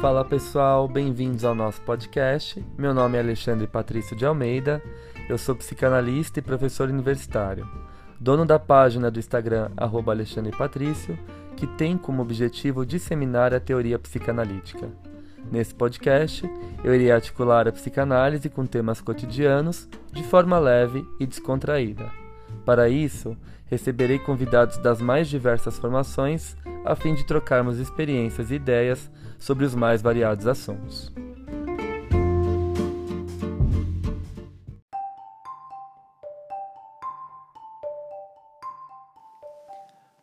Fala pessoal, bem-vindos ao nosso podcast. Meu nome é Alexandre Patrício de Almeida, eu sou psicanalista e professor universitário, dono da página do Instagram Alexandre Patrício, que tem como objetivo disseminar a teoria psicanalítica. Nesse podcast, eu irei articular a psicanálise com temas cotidianos de forma leve e descontraída. Para isso, receberei convidados das mais diversas formações a fim de trocarmos experiências e ideias sobre os mais variados assuntos.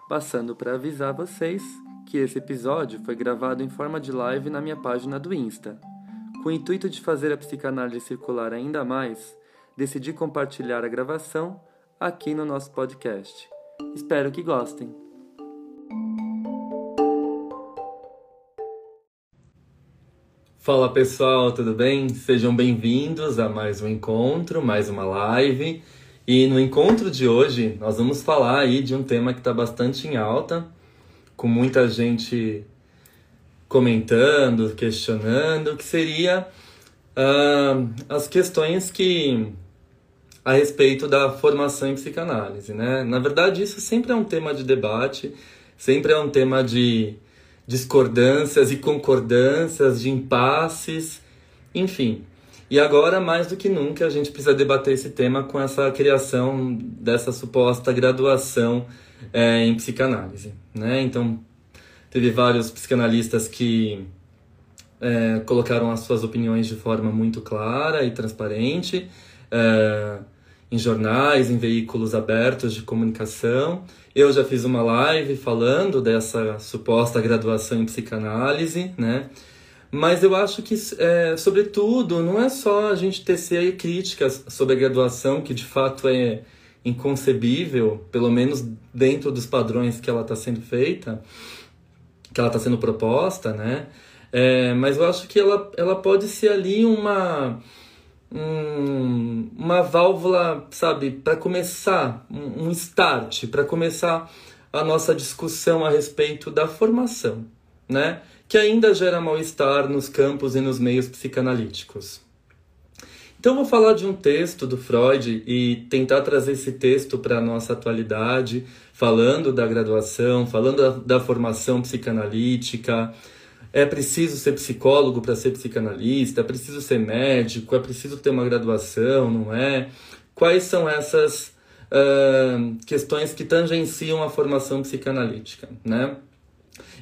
Passando para avisar vocês que esse episódio foi gravado em forma de live na minha página do Insta. Com o intuito de fazer a psicanálise circular ainda mais, decidi compartilhar a gravação aqui no nosso podcast. Espero que gostem! Fala pessoal, tudo bem? Sejam bem-vindos a mais um encontro, mais uma live. E no encontro de hoje nós vamos falar aí de um tema que está bastante em alta, com muita gente comentando, questionando, que seria uh, as questões que a respeito da formação em psicanálise, né? Na verdade, isso sempre é um tema de debate, sempre é um tema de discordâncias e concordâncias, de impasses, enfim. E agora, mais do que nunca, a gente precisa debater esse tema com essa criação dessa suposta graduação é, em psicanálise. Né? Então, teve vários psicanalistas que é, colocaram as suas opiniões de forma muito clara e transparente é, em jornais, em veículos abertos de comunicação. Eu já fiz uma live falando dessa suposta graduação em psicanálise, né? Mas eu acho que, é, sobretudo, não é só a gente tecer críticas sobre a graduação, que de fato é inconcebível, pelo menos dentro dos padrões que ela está sendo feita, que ela está sendo proposta, né? É, mas eu acho que ela, ela pode ser ali uma um, uma válvula, sabe, para começar, um, um start, para começar a nossa discussão a respeito da formação, né? Que ainda gera mal-estar nos campos e nos meios psicanalíticos. Então, vou falar de um texto do Freud e tentar trazer esse texto para a nossa atualidade, falando da graduação, falando da, da formação psicanalítica, é preciso ser psicólogo para ser psicanalista, é preciso ser médico, é preciso ter uma graduação, não é? Quais são essas uh, questões que tangenciam a formação psicanalítica, né?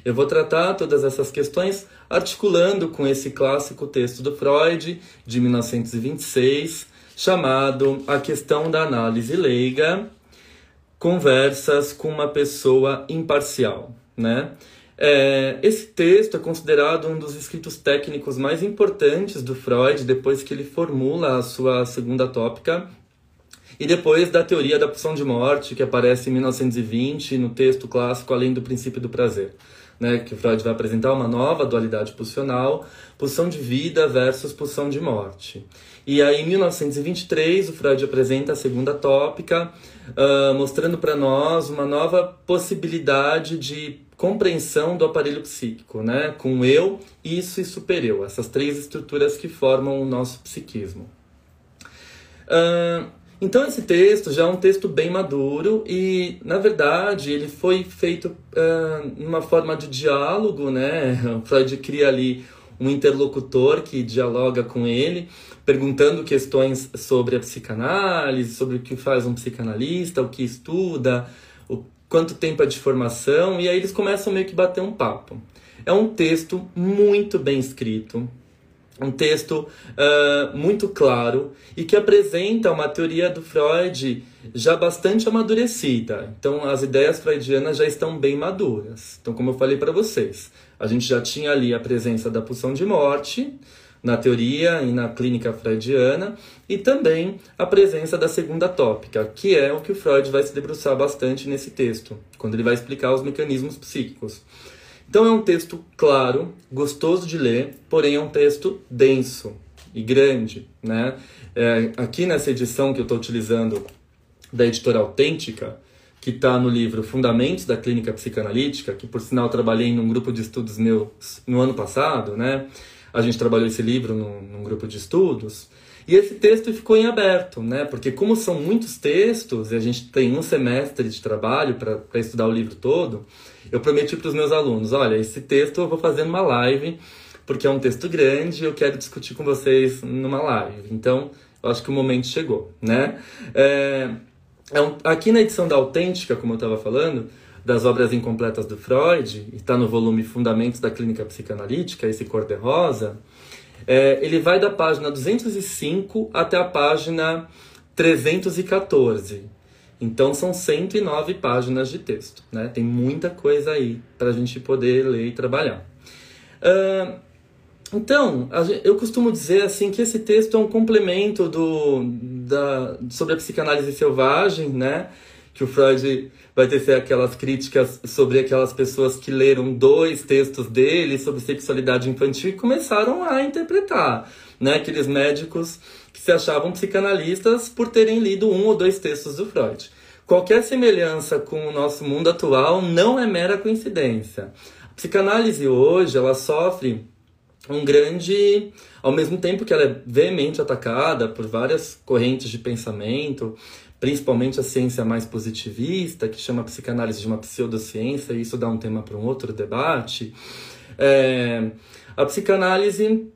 Eu vou tratar todas essas questões articulando com esse clássico texto do Freud, de 1926, chamado A Questão da Análise Leiga, Conversas com uma Pessoa Imparcial, né? É, esse texto é considerado um dos escritos técnicos mais importantes do Freud depois que ele formula a sua segunda tópica e depois da teoria da pulsão de morte que aparece em 1920 no texto clássico Além do Princípio do Prazer. Né, que Freud vai apresentar uma nova dualidade pulsional, pulsão de vida versus pulsão de morte. E aí, em 1923, o Freud apresenta a segunda tópica, uh, mostrando para nós uma nova possibilidade de compreensão do aparelho psíquico, né? com eu, isso e supereu, essas três estruturas que formam o nosso psiquismo. Uh, então esse texto já é um texto bem maduro e, na verdade, ele foi feito uh, numa forma de diálogo, né? O Freud cria ali um interlocutor que dialoga com ele, perguntando questões sobre a psicanálise, sobre o que faz um psicanalista, o que estuda, quanto tempo é de formação, e aí eles começam meio que bater um papo. É um texto muito bem escrito, um texto uh, muito claro e que apresenta uma teoria do Freud já bastante amadurecida. Então, as ideias freudianas já estão bem maduras. Então, como eu falei para vocês, a gente já tinha ali a presença da pulsão de morte, na teoria e na clínica freudiana, e também a presença da segunda tópica, que é o que o Freud vai se debruçar bastante nesse texto, quando ele vai explicar os mecanismos psíquicos. Então é um texto claro, gostoso de ler, porém é um texto denso e grande. Né? É, aqui nessa edição que eu estou utilizando da editora Autêntica, que está no livro Fundamentos da Clínica Psicanalítica, que por sinal trabalhei num grupo de estudos meus no ano passado, né? A gente trabalhou esse livro num, num grupo de estudos. E esse texto ficou em aberto, né? Porque como são muitos textos e a gente tem um semestre de trabalho para estudar o livro todo, eu prometi para os meus alunos, olha, esse texto eu vou fazer numa live, porque é um texto grande e eu quero discutir com vocês numa live. Então, eu acho que o momento chegou, né? É, é um, aqui na edição da Autêntica, como eu estava falando, das obras incompletas do Freud, está no volume Fundamentos da Clínica Psicanalítica, esse cor-de-rosa, é, ele vai da página 205 até a página 314. Então são 109 páginas de texto, né? Tem muita coisa aí para a gente poder ler e trabalhar. Uh, então, eu costumo dizer assim que esse texto é um complemento do, da, sobre a psicanálise selvagem, né? Que o Freud vai tecer aquelas críticas sobre aquelas pessoas que leram dois textos dele sobre sexualidade infantil e começaram a interpretar, né? Aqueles médicos que se achavam psicanalistas por terem lido um ou dois textos do Freud. Qualquer semelhança com o nosso mundo atual não é mera coincidência. A psicanálise hoje, ela sofre um grande. Ao mesmo tempo que ela é veemente atacada por várias correntes de pensamento, principalmente a ciência mais positivista, que chama a psicanálise de uma pseudociência, e isso dá um tema para um outro debate. É, a psicanálise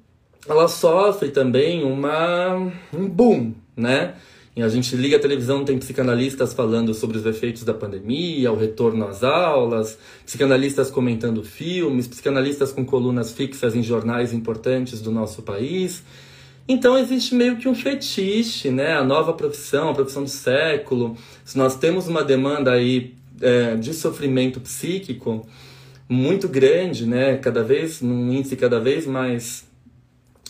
ela sofre também uma, um boom, né? E a gente liga a televisão, tem psicanalistas falando sobre os efeitos da pandemia, o retorno às aulas, psicanalistas comentando filmes, psicanalistas com colunas fixas em jornais importantes do nosso país. Então existe meio que um fetiche, né? A nova profissão, a profissão do século. Se nós temos uma demanda aí é, de sofrimento psíquico muito grande, né? Cada vez, num índice cada vez mais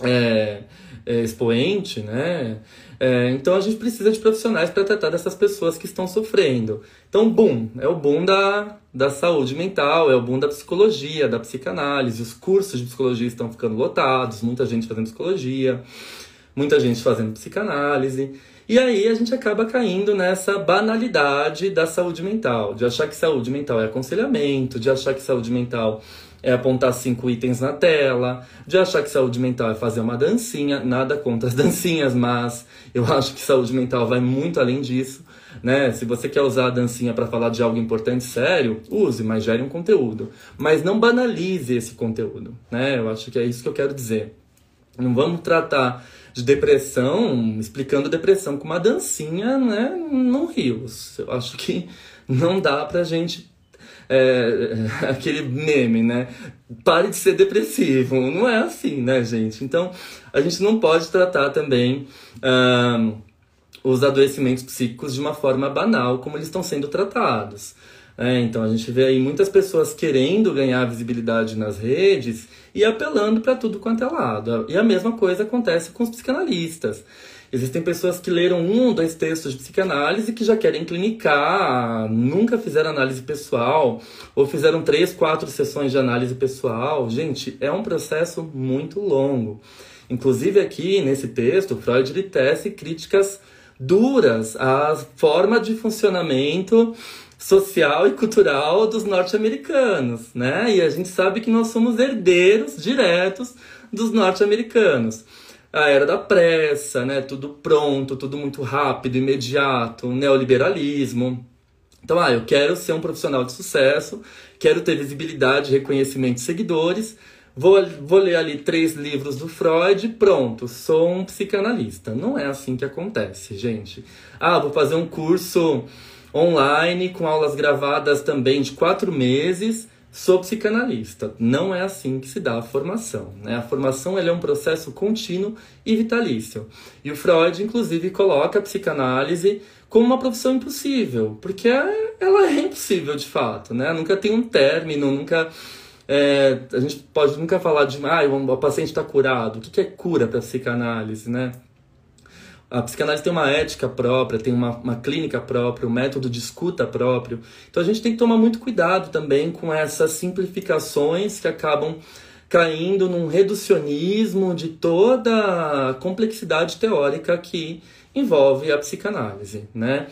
é, é, expoente, né? É, então a gente precisa de profissionais para tratar dessas pessoas que estão sofrendo. Então, boom, é o boom da, da saúde mental, é o boom da psicologia, da psicanálise. Os cursos de psicologia estão ficando lotados, muita gente fazendo psicologia, muita gente fazendo psicanálise. E aí a gente acaba caindo nessa banalidade da saúde mental, de achar que saúde mental é aconselhamento, de achar que saúde mental é apontar cinco itens na tela, de achar que saúde mental é fazer uma dancinha, nada contra as dancinhas, mas eu acho que saúde mental vai muito além disso, né? Se você quer usar a dancinha para falar de algo importante, sério, use, mas gere um conteúdo, mas não banalize esse conteúdo, né? Eu acho que é isso que eu quero dizer. Não vamos tratar de depressão, explicando depressão com uma dancinha, né? Não rios. Eu acho que não dá pra gente é, aquele meme, né? Pare de ser depressivo. Não é assim, né, gente? Então, a gente não pode tratar também os adoecimentos psíquicos de uma forma banal, como eles estão sendo tratados. É, então, a gente vê aí muitas pessoas querendo ganhar visibilidade nas redes e apelando para tudo quanto é lado. E a mesma coisa acontece com os psicanalistas. Existem pessoas que leram um ou dois textos de psicanálise que já querem clinicar, nunca fizeram análise pessoal, ou fizeram três, quatro sessões de análise pessoal. Gente, é um processo muito longo. Inclusive aqui nesse texto, Freud ele tece críticas duras à forma de funcionamento social e cultural dos norte-americanos, né? E a gente sabe que nós somos herdeiros diretos dos norte-americanos a era da pressa, né? Tudo pronto, tudo muito rápido, imediato, neoliberalismo. Então, ah, eu quero ser um profissional de sucesso, quero ter visibilidade, reconhecimento de seguidores, vou, vou ler ali três livros do Freud, pronto, sou um psicanalista. Não é assim que acontece, gente. Ah, vou fazer um curso online com aulas gravadas também de quatro meses Sou psicanalista. Não é assim que se dá a formação. Né? A formação é um processo contínuo e vitalício. E o Freud, inclusive, coloca a psicanálise como uma profissão impossível, porque ela é impossível de fato. Né? Nunca tem um término, nunca. É, a gente pode nunca falar de ah, o paciente está curado. O que é cura para a psicanálise? Né? A psicanálise tem uma ética própria, tem uma, uma clínica própria, um método de escuta próprio. Então a gente tem que tomar muito cuidado também com essas simplificações que acabam caindo num reducionismo de toda a complexidade teórica que envolve a psicanálise, né?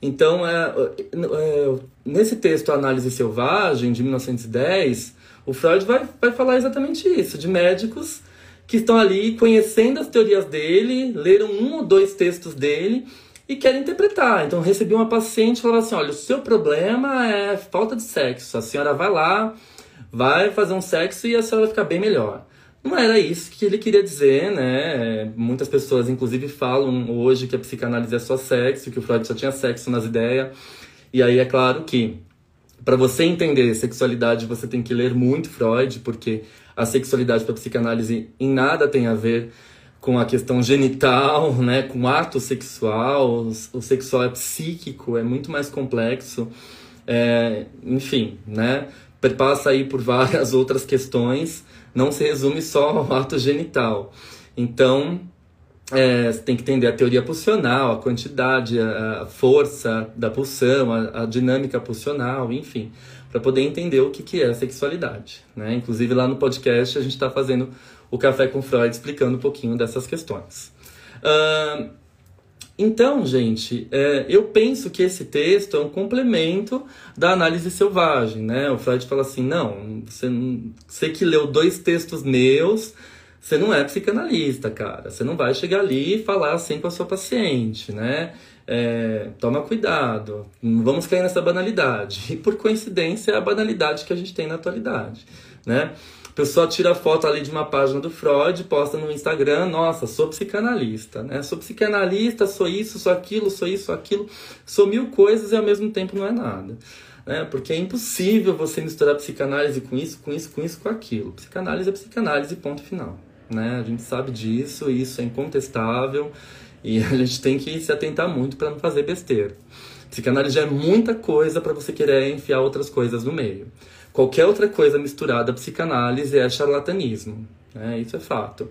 Então, é, é, nesse texto Análise Selvagem, de 1910, o Freud vai, vai falar exatamente isso, de médicos que estão ali conhecendo as teorias dele, leram um ou dois textos dele e querem interpretar. Então, recebi uma paciente e falava assim: olha, o seu problema é falta de sexo, a senhora vai lá, vai fazer um sexo e a senhora vai ficar bem melhor. Não era isso que ele queria dizer, né? Muitas pessoas, inclusive, falam hoje que a psicanálise é só sexo, que o Freud só tinha sexo nas ideias. E aí é claro que para você entender sexualidade, você tem que ler muito Freud, porque a sexualidade para psicanálise em nada tem a ver com a questão genital, né, com ato sexual. O sexual é psíquico, é muito mais complexo. É, enfim, né? Perpassa aí por várias outras questões não se resume só ao ato genital. Então, é, você tem que entender a teoria pulsional, a quantidade, a força da pulsão, a, a dinâmica pulsional, enfim, para poder entender o que, que é a sexualidade. Né? Inclusive, lá no podcast, a gente está fazendo o Café com Freud explicando um pouquinho dessas questões. Uh, então, gente, é, eu penso que esse texto é um complemento da análise selvagem, né? O Freud fala assim, não, você, você que leu dois textos meus, você não é psicanalista, cara. Você não vai chegar ali e falar assim com a sua paciente, né? É, toma cuidado, não vamos cair nessa banalidade. E por coincidência é a banalidade que a gente tem na atualidade, né? pessoa tira foto ali de uma página do Freud, posta no Instagram, nossa, sou psicanalista, né? Sou psicanalista, sou isso, sou aquilo, sou isso, sou aquilo, sou mil coisas e ao mesmo tempo não é nada. Né? Porque é impossível você misturar psicanálise com isso, com isso, com isso, com aquilo. Psicanálise é psicanálise, ponto final. Né? A gente sabe disso, isso é incontestável e a gente tem que se atentar muito para não fazer besteira. Psicanálise já é muita coisa para você querer enfiar outras coisas no meio. Qualquer outra coisa misturada à psicanálise é charlatanismo. Né? Isso é fato.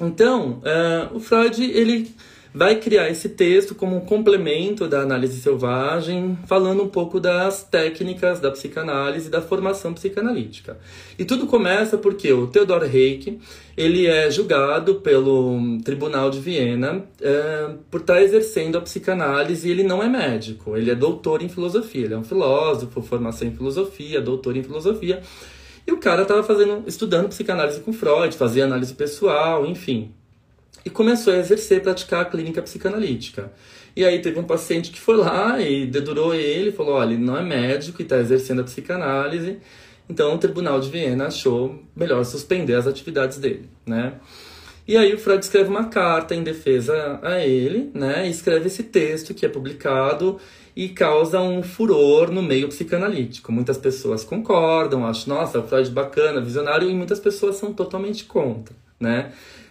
Então, uh, o Freud ele vai criar esse texto como um complemento da análise selvagem, falando um pouco das técnicas da psicanálise e da formação psicanalítica. E tudo começa porque o Theodor Reik ele é julgado pelo Tribunal de Viena é, por estar exercendo a psicanálise e ele não é médico, ele é doutor em filosofia, ele é um filósofo, formação em filosofia, doutor em filosofia. E o cara estava fazendo, estudando psicanálise com Freud, fazia análise pessoal, enfim e começou a exercer, praticar a clínica psicanalítica. E aí teve um paciente que foi lá e dedurou ele, falou, olha, ele não é médico e está exercendo a psicanálise, então o Tribunal de Viena achou melhor suspender as atividades dele, né? E aí o Freud escreve uma carta em defesa a ele, né? E escreve esse texto que é publicado e causa um furor no meio psicanalítico. Muitas pessoas concordam, acham, nossa, o Freud bacana, visionário, e muitas pessoas são totalmente contra, né?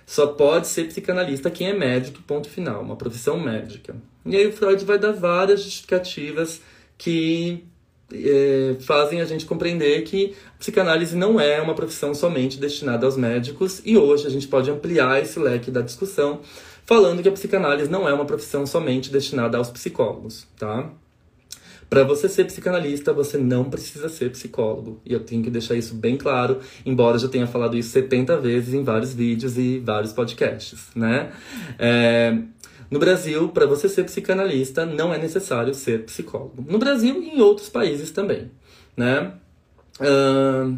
Só pode ser psicanalista quem é médico, ponto final, uma profissão médica. E aí o Freud vai dar várias justificativas que é, fazem a gente compreender que a psicanálise não é uma profissão somente destinada aos médicos e hoje a gente pode ampliar esse leque da discussão falando que a psicanálise não é uma profissão somente destinada aos psicólogos, tá? Para você ser psicanalista, você não precisa ser psicólogo. E eu tenho que deixar isso bem claro, embora eu já tenha falado isso 70 vezes em vários vídeos e vários podcasts, né? É, no Brasil, para você ser psicanalista, não é necessário ser psicólogo. No Brasil e em outros países também, né? Uh,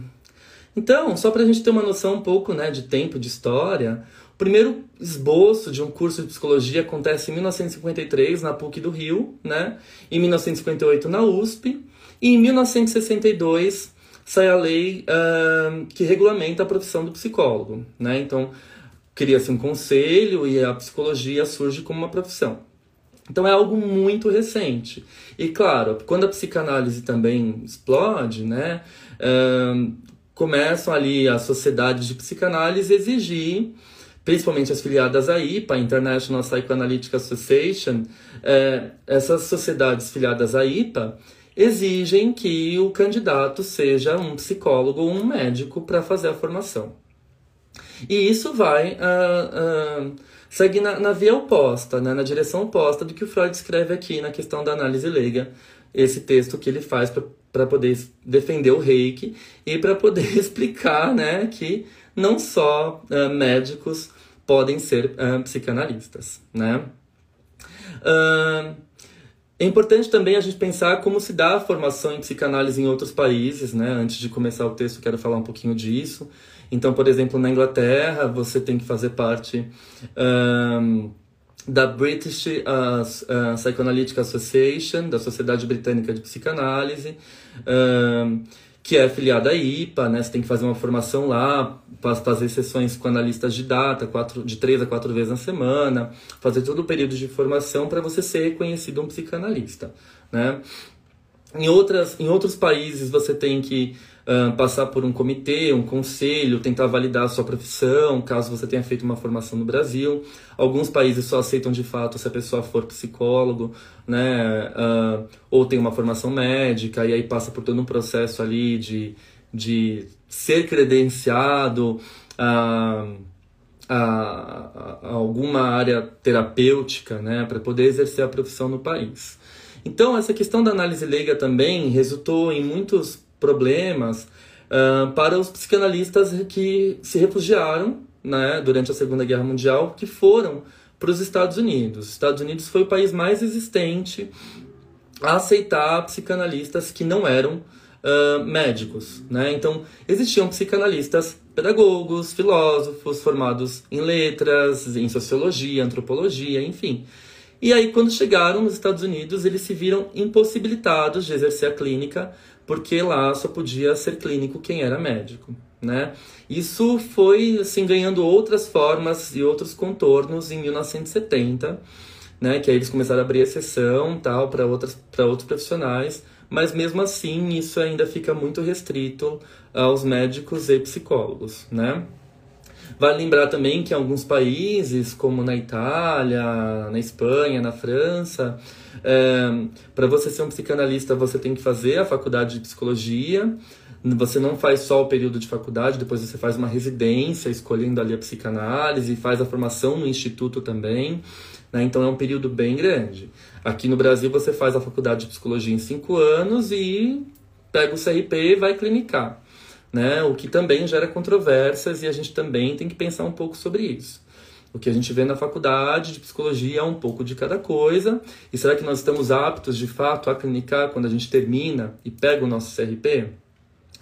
então, só para a gente ter uma noção um pouco né, de tempo, de história, primeiro esboço de um curso de psicologia acontece em 1953 na PUC do Rio, né? Em 1958 na USP e em 1962 sai a lei uh, que regulamenta a profissão do psicólogo, né? Então cria-se um conselho e a psicologia surge como uma profissão. Então é algo muito recente. E claro, quando a psicanálise também explode, né? Uh, começam ali as sociedades de psicanálise exigir principalmente as filiadas à IPA, International Psychoanalytic Association, é, essas sociedades filiadas à IPA exigem que o candidato seja um psicólogo ou um médico para fazer a formação. E isso vai uh, uh, seguir na, na, via oposta, né, na direção oposta do que o Freud escreve aqui na questão da análise leiga, esse texto que ele faz para poder defender o reiki e para poder explicar né, que não só uh, médicos podem ser uh, psicanalistas, né? Uh, É importante também a gente pensar como se dá a formação em psicanálise em outros países, né? Antes de começar o texto, quero falar um pouquinho disso. Então, por exemplo, na Inglaterra, você tem que fazer parte um, da British uh, uh, Psychoanalytic Association, da Sociedade Britânica de Psicanálise. Um, que é afiliada à IPA, né? Você tem que fazer uma formação lá, fazer sessões com analistas de data, quatro, de três a quatro vezes na semana, fazer todo o período de formação para você ser reconhecido um psicanalista, né? Em, outras, em outros países você tem que uh, passar por um comitê, um conselho, tentar validar a sua profissão, caso você tenha feito uma formação no Brasil. Alguns países só aceitam de fato se a pessoa for psicólogo, né, uh, ou tem uma formação médica, e aí passa por todo um processo ali de, de ser credenciado a, a, a alguma área terapêutica, né, para poder exercer a profissão no país. Então, essa questão da análise leiga também resultou em muitos problemas uh, para os psicanalistas que se refugiaram né, durante a Segunda Guerra Mundial, que foram para os Estados Unidos. Os Estados Unidos foi o país mais resistente a aceitar psicanalistas que não eram uh, médicos. Né? Então, existiam psicanalistas pedagogos, filósofos, formados em letras, em sociologia, antropologia, enfim. E aí, quando chegaram nos Estados Unidos, eles se viram impossibilitados de exercer a clínica porque lá só podia ser clínico quem era médico, né? Isso foi assim ganhando outras formas e outros contornos em 1970, né? Que aí eles começaram a abrir exceção, tal, para outras para outros profissionais, mas mesmo assim isso ainda fica muito restrito aos médicos e psicólogos, né? Vale lembrar também que em alguns países, como na Itália, na Espanha, na França, é, para você ser um psicanalista, você tem que fazer a faculdade de psicologia. Você não faz só o período de faculdade, depois você faz uma residência, escolhendo ali a psicanálise, faz a formação no instituto também. Né? Então é um período bem grande. Aqui no Brasil você faz a faculdade de psicologia em cinco anos e pega o CRP e vai clinicar né? O que também gera controvérsias e a gente também tem que pensar um pouco sobre isso. O que a gente vê na faculdade de psicologia é um pouco de cada coisa. E será que nós estamos aptos de fato a clinicar quando a gente termina e pega o nosso CRP?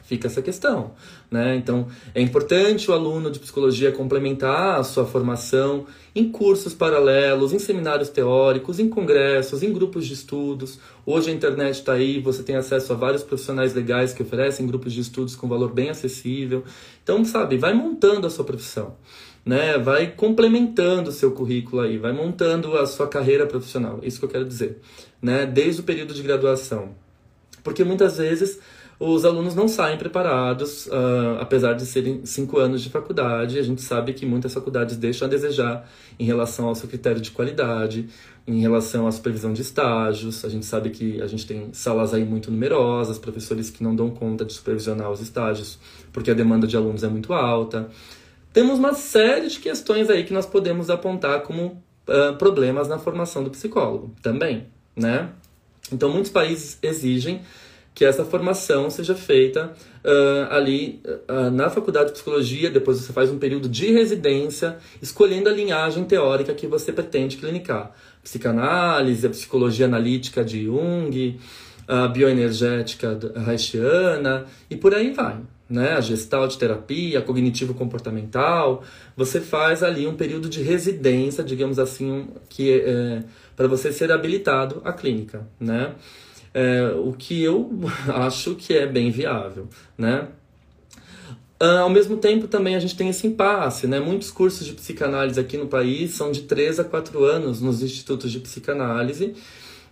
Fica essa questão, né? Então, é importante o aluno de psicologia complementar a sua formação em cursos paralelos, em seminários teóricos, em congressos, em grupos de estudos. Hoje a internet está aí, você tem acesso a vários profissionais legais que oferecem grupos de estudos com valor bem acessível. Então, sabe, vai montando a sua profissão, né? Vai complementando o seu currículo aí, vai montando a sua carreira profissional. Isso que eu quero dizer, né? Desde o período de graduação. Porque muitas vezes os alunos não saem preparados, uh, apesar de serem cinco anos de faculdade. A gente sabe que muitas faculdades deixam a desejar em relação ao seu critério de qualidade, em relação à supervisão de estágios. A gente sabe que a gente tem salas aí muito numerosas, professores que não dão conta de supervisionar os estágios, porque a demanda de alunos é muito alta. Temos uma série de questões aí que nós podemos apontar como uh, problemas na formação do psicólogo também, né? Então, muitos países exigem que essa formação seja feita uh, ali uh, na faculdade de psicologia, depois você faz um período de residência, escolhendo a linhagem teórica que você pretende clinicar. Psicanálise, a psicologia analítica de Jung, a bioenergética reichiana e por aí vai. Né? A gestalt terapia, a cognitivo-comportamental, você faz ali um período de residência, digamos assim, que é, é para você ser habilitado à clínica, né? É, o que eu acho que é bem viável, né? Uh, ao mesmo tempo, também a gente tem esse impasse, né? Muitos cursos de psicanálise aqui no país são de 3 a 4 anos nos institutos de psicanálise.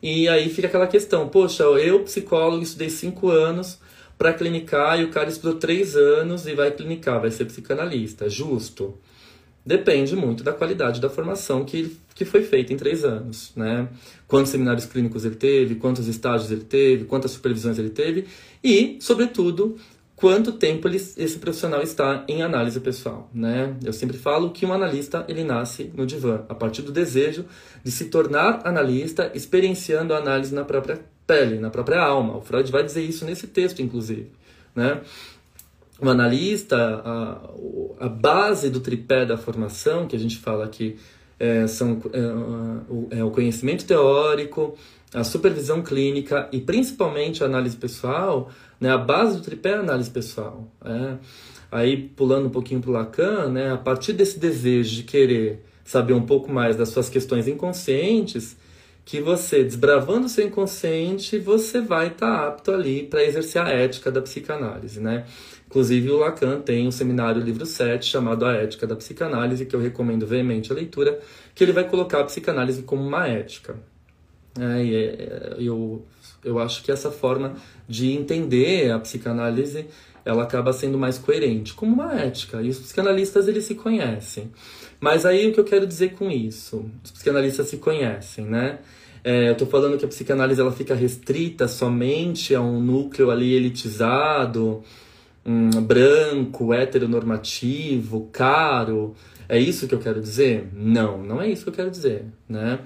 E aí fica aquela questão, poxa, eu, psicólogo, estudei 5 anos para clinicar e o cara estudou 3 anos e vai clinicar, vai ser psicanalista. Justo? Depende muito da qualidade da formação que, que foi feita em três anos, né? Quantos seminários clínicos ele teve, quantos estágios ele teve, quantas supervisões ele teve e, sobretudo, quanto tempo ele, esse profissional está em análise pessoal, né? Eu sempre falo que um analista ele nasce no divã, a partir do desejo de se tornar analista, experienciando a análise na própria pele, na própria alma. O Freud vai dizer isso nesse texto, inclusive, né? O analista, a, a base do tripé da formação, que a gente fala aqui, é, são, é, o, é o conhecimento teórico, a supervisão clínica e principalmente a análise pessoal, né, a base do tripé é a análise pessoal. É. Aí, pulando um pouquinho para o Lacan, né, a partir desse desejo de querer saber um pouco mais das suas questões inconscientes, que você, desbravando o seu inconsciente, você vai estar tá apto ali para exercer a ética da psicanálise, né? Inclusive, o Lacan tem um seminário, livro 7, chamado A Ética da Psicanálise, que eu recomendo veemente a leitura, que ele vai colocar a psicanálise como uma ética. É, e é, eu, eu acho que essa forma de entender a psicanálise ela acaba sendo mais coerente, como uma ética. E os psicanalistas eles se conhecem. Mas aí o que eu quero dizer com isso? Os psicanalistas se conhecem, né? É, eu estou falando que a psicanálise ela fica restrita somente a um núcleo ali elitizado, um, branco, heteronormativo, caro. É isso que eu quero dizer? Não, não é isso que eu quero dizer, né?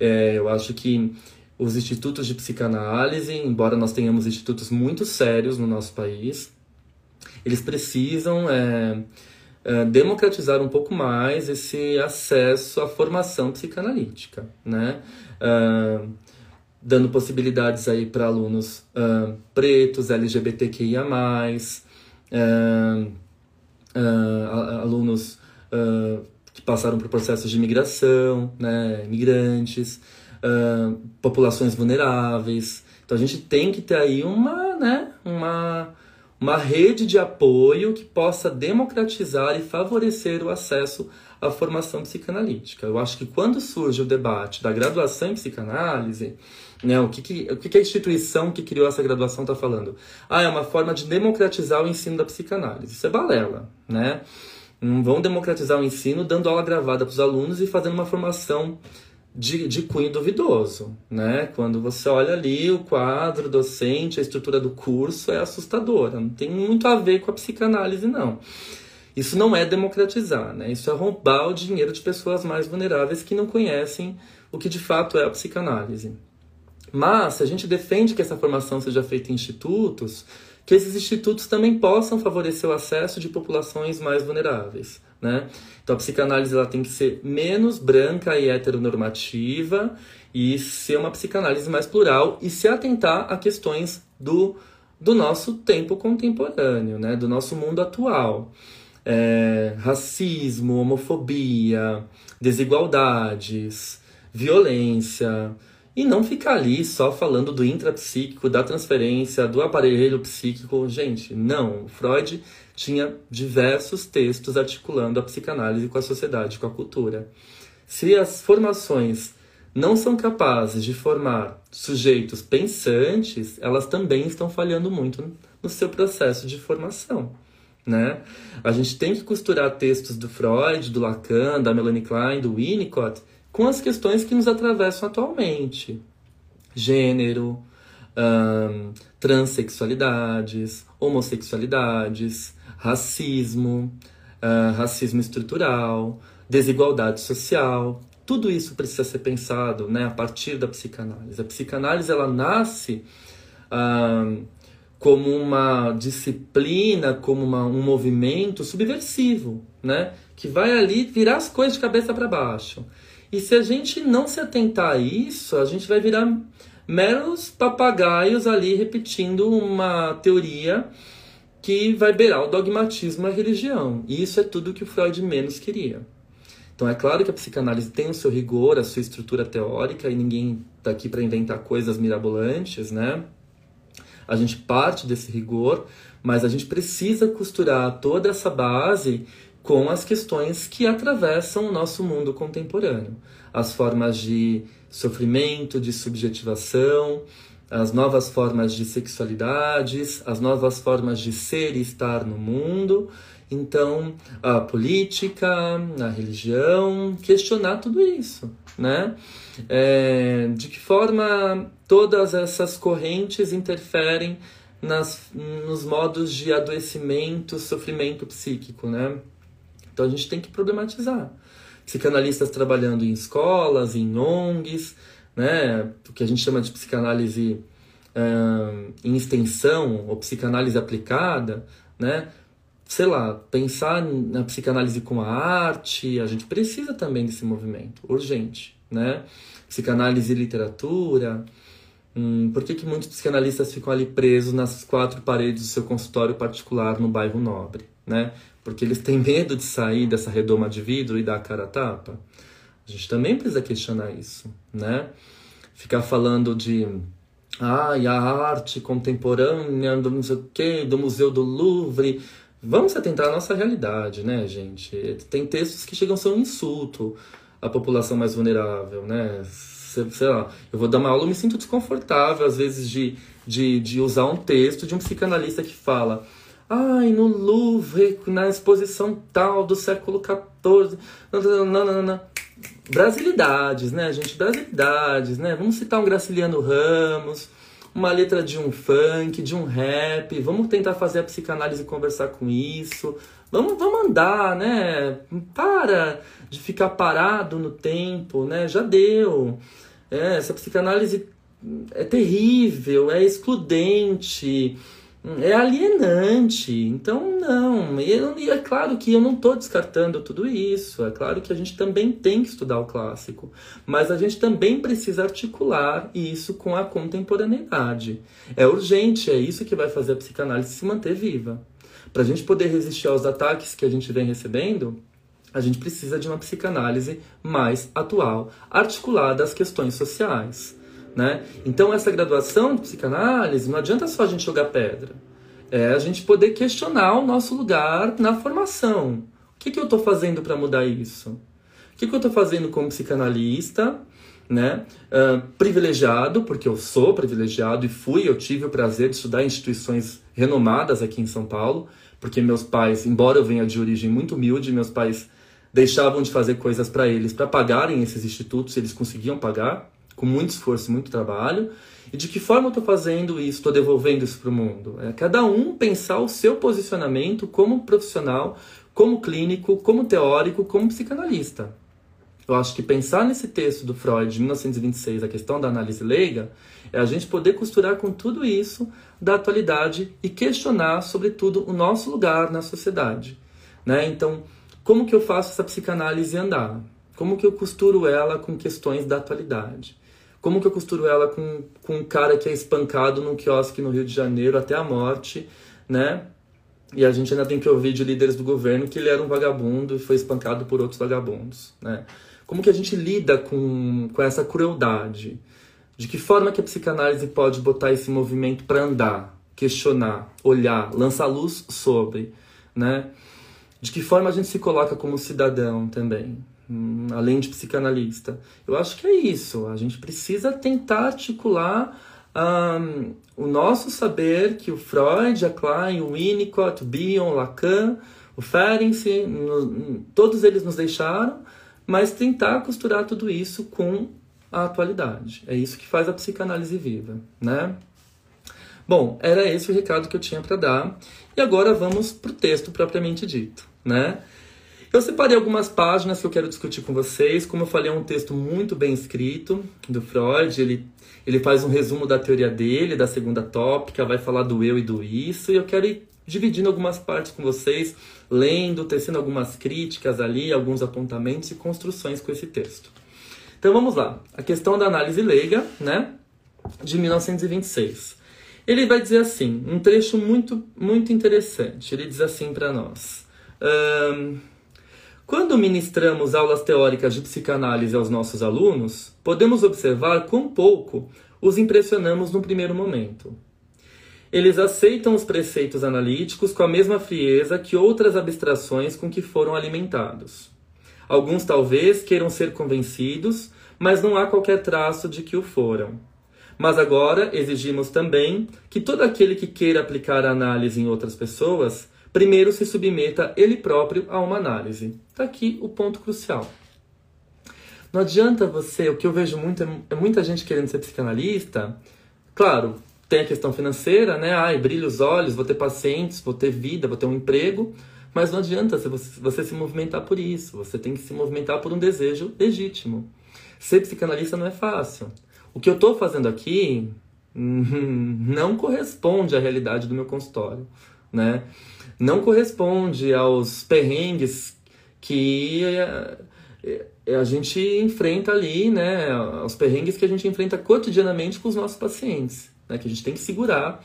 É, eu acho que os institutos de psicanálise, embora nós tenhamos institutos muito sérios no nosso país, eles precisam é, é, democratizar um pouco mais esse acesso à formação psicanalítica, né? É, dando possibilidades aí para alunos uh, pretos, LGBTQIA+, uh, uh, alunos que passaram por processos de imigração, né, imigrantes, populações vulneráveis. Então a gente tem que ter aí uma, né, uma uma rede de apoio que possa democratizar e favorecer o acesso à formação psicanalítica. Eu acho que quando surge o debate da graduação em psicanálise, né, o, que, que, o que, que a instituição que criou essa graduação está falando? Ah, é uma forma de democratizar o ensino da psicanálise. Isso é balela, né? Não vão democratizar o ensino dando aula gravada para os alunos e fazendo uma formação de, de cunho duvidoso, né? Quando você olha ali o quadro docente, a estrutura do curso é assustadora, não tem muito a ver com a psicanálise, não. Isso não é democratizar, né? Isso é roubar o dinheiro de pessoas mais vulneráveis que não conhecem o que de fato é a psicanálise. Mas, se a gente defende que essa formação seja feita em institutos, que esses institutos também possam favorecer o acesso de populações mais vulneráveis. Né? Então a psicanálise ela tem que ser menos branca e heteronormativa e ser uma psicanálise mais plural e se atentar a questões do, do nosso tempo contemporâneo, né? do nosso mundo atual. É, racismo, homofobia, desigualdades, violência, e não ficar ali só falando do intrapsíquico, da transferência, do aparelho psíquico. Gente, não. Freud tinha diversos textos articulando a psicanálise com a sociedade, com a cultura. Se as formações não são capazes de formar sujeitos pensantes, elas também estão falhando muito no seu processo de formação. Né? A gente tem que costurar textos do Freud, do Lacan, da Melanie Klein, do Winnicott com as questões que nos atravessam atualmente: gênero, transexualidades, homossexualidades, racismo, racismo estrutural, desigualdade social. Tudo isso precisa ser pensado né, a partir da psicanálise. A psicanálise ela nasce como uma disciplina, como uma, um movimento subversivo, né, que vai ali virar as coisas de cabeça para baixo. E se a gente não se atentar a isso, a gente vai virar meros papagaios ali repetindo uma teoria que vai beirar o dogmatismo a religião. E isso é tudo que o Freud menos queria. Então é claro que a psicanálise tem o seu rigor, a sua estrutura teórica, e ninguém está aqui para inventar coisas mirabolantes, né? A gente parte desse rigor, mas a gente precisa costurar toda essa base com as questões que atravessam o nosso mundo contemporâneo. As formas de sofrimento, de subjetivação, as novas formas de sexualidades, as novas formas de ser e estar no mundo. Então, a política, a religião, questionar tudo isso, né? É, de que forma todas essas correntes interferem nas, nos modos de adoecimento, sofrimento psíquico, né? Então a gente tem que problematizar. Psicanalistas trabalhando em escolas, em ONGs, né? o que a gente chama de psicanálise uh, em extensão ou psicanálise aplicada, né? sei lá, pensar na psicanálise com a arte, a gente precisa também desse movimento, urgente, né? Psicanálise e literatura, Hum, por que, que muitos psicanalistas ficam ali presos nas quatro paredes do seu consultório particular no bairro nobre, né? Porque eles têm medo de sair dessa redoma de vidro e dar a cara a tapa. A gente também precisa questionar isso, né? Ficar falando de ai, a arte contemporânea do não sei o quê, do Museu do Louvre. Vamos atentar à nossa realidade, né, gente? Tem textos que chegam a ser um insulto à população mais vulnerável, né? Sei lá, eu vou dar uma aula, eu me sinto desconfortável, às vezes, de, de, de usar um texto de um psicanalista que fala Ai, no Louvre, na exposição tal do século XIV. Nananana. Brasilidades, né, gente? Brasilidades, né? Vamos citar um Graciliano Ramos, uma letra de um funk, de um rap. Vamos tentar fazer a psicanálise conversar com isso. Vamos, vamos andar, né? Para de ficar parado no tempo, né? Já deu. É, essa psicanálise é terrível, é excludente é alienante. Então, não. E é claro que eu não estou descartando tudo isso. É claro que a gente também tem que estudar o clássico. Mas a gente também precisa articular isso com a contemporaneidade. É urgente, é isso que vai fazer a psicanálise se manter viva. Para a gente poder resistir aos ataques que a gente vem recebendo, a gente precisa de uma psicanálise mais atual, articulada às questões sociais. Né? Então, essa graduação de psicanálise, não adianta só a gente jogar pedra. É a gente poder questionar o nosso lugar na formação. O que, que eu estou fazendo para mudar isso? O que, que eu estou fazendo como psicanalista, né? Uh, privilegiado, porque eu sou privilegiado e fui, eu tive o prazer de estudar em instituições renomadas aqui em São Paulo, porque meus pais, embora eu venha de origem muito humilde, meus pais deixavam de fazer coisas para eles para pagarem esses institutos, eles conseguiam pagar com muito esforço, muito trabalho. E de que forma eu estou fazendo isso, estou devolvendo isso para o mundo? É cada um pensar o seu posicionamento como profissional, como clínico, como teórico, como psicanalista. Eu acho que pensar nesse texto do Freud, de 1926, a questão da análise leiga, é a gente poder costurar com tudo isso da atualidade e questionar, sobretudo, o nosso lugar na sociedade. Né? Então, como que eu faço essa psicanálise andar? Como que eu costuro ela com questões da atualidade? Como que eu costuro ela com, com um cara que é espancado num quiosque no Rio de Janeiro até a morte, né? E a gente ainda tem que ouvir de líderes do governo que ele era um vagabundo e foi espancado por outros vagabundos, né? Como que a gente lida com, com essa crueldade? De que forma que a psicanálise pode botar esse movimento para andar, questionar, olhar, lançar luz sobre, né? De que forma a gente se coloca como cidadão também, além de psicanalista. Eu acho que é isso. A gente precisa tentar articular um, o nosso saber que o Freud, a Klein, o Winnicott, o Bion, o Lacan, o Ferenczi, todos eles nos deixaram, mas tentar costurar tudo isso com a atualidade. É isso que faz a psicanálise viva, né? Bom, era esse o recado que eu tinha para dar. E agora vamos para o texto propriamente dito, né? Eu separei algumas páginas que eu quero discutir com vocês. Como eu falei, é um texto muito bem escrito do Freud. Ele, ele faz um resumo da teoria dele, da segunda tópica, vai falar do eu e do isso. E eu quero ir dividindo algumas partes com vocês, lendo, tecendo algumas críticas ali, alguns apontamentos e construções com esse texto. Então vamos lá. A questão da análise leiga, né? De 1926. Ele vai dizer assim, um trecho muito, muito interessante. Ele diz assim para nós. Um, quando ministramos aulas teóricas de psicanálise aos nossos alunos, podemos observar quão pouco os impressionamos no primeiro momento. Eles aceitam os preceitos analíticos com a mesma frieza que outras abstrações com que foram alimentados. Alguns talvez queiram ser convencidos, mas não há qualquer traço de que o foram. Mas agora exigimos também que todo aquele que queira aplicar a análise em outras pessoas primeiro se submeta ele próprio a uma análise. Está aqui o ponto crucial. Não adianta você, o que eu vejo muito é, muita gente querendo ser psicanalista. Claro, tem a questão financeira, né? Ai, brilha os olhos, vou ter pacientes, vou ter vida, vou ter um emprego. Mas não adianta você, você se movimentar por isso. Você tem que se movimentar por um desejo legítimo. Ser psicanalista não é fácil. O que eu estou fazendo aqui não corresponde à realidade do meu consultório, né? Não corresponde aos perrengues que eh, a gente enfrenta ali, né, os perrengues que a gente enfrenta cotidianamente com os nossos pacientes, né, que a gente tem que segurar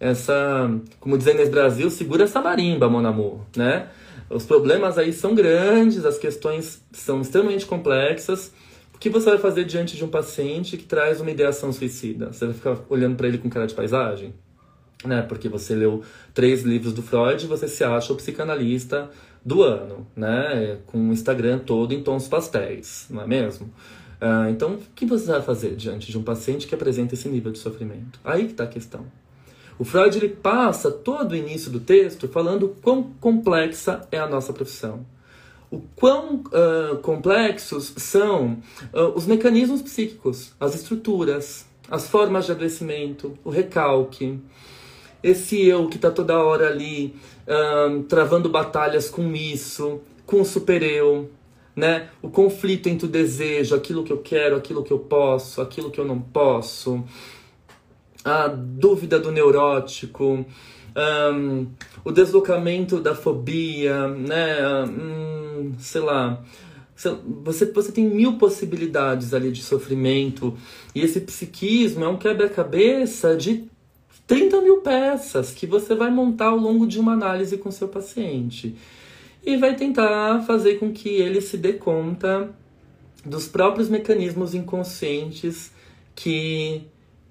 essa, como dizem no Brasil, segura essa marimba, mon amour, né? Os problemas aí são grandes, as questões são extremamente complexas. O que você vai fazer diante de um paciente que traz uma ideação suicida? Você vai ficar olhando para ele com cara de paisagem? Né? Porque você leu três livros do Freud e você se acha o psicanalista do ano, né? Com o Instagram todo em tons pastéis, não é mesmo? Uh, então, o que você vai fazer diante de um paciente que apresenta esse nível de sofrimento? Aí que está a questão. O Freud ele passa todo o início do texto falando quão complexa é a nossa profissão. O quão uh, complexos são uh, os mecanismos psíquicos, as estruturas, as formas de adoecimento, o recalque, esse eu que está toda hora ali uh, travando batalhas com isso, com o super-eu, né? O conflito entre o desejo, aquilo que eu quero, aquilo que eu posso, aquilo que eu não posso a dúvida do neurótico, um, o deslocamento da fobia, né? Um, sei lá. Você, você tem mil possibilidades ali de sofrimento. E esse psiquismo é um quebra-cabeça de 30 mil peças que você vai montar ao longo de uma análise com seu paciente. E vai tentar fazer com que ele se dê conta dos próprios mecanismos inconscientes que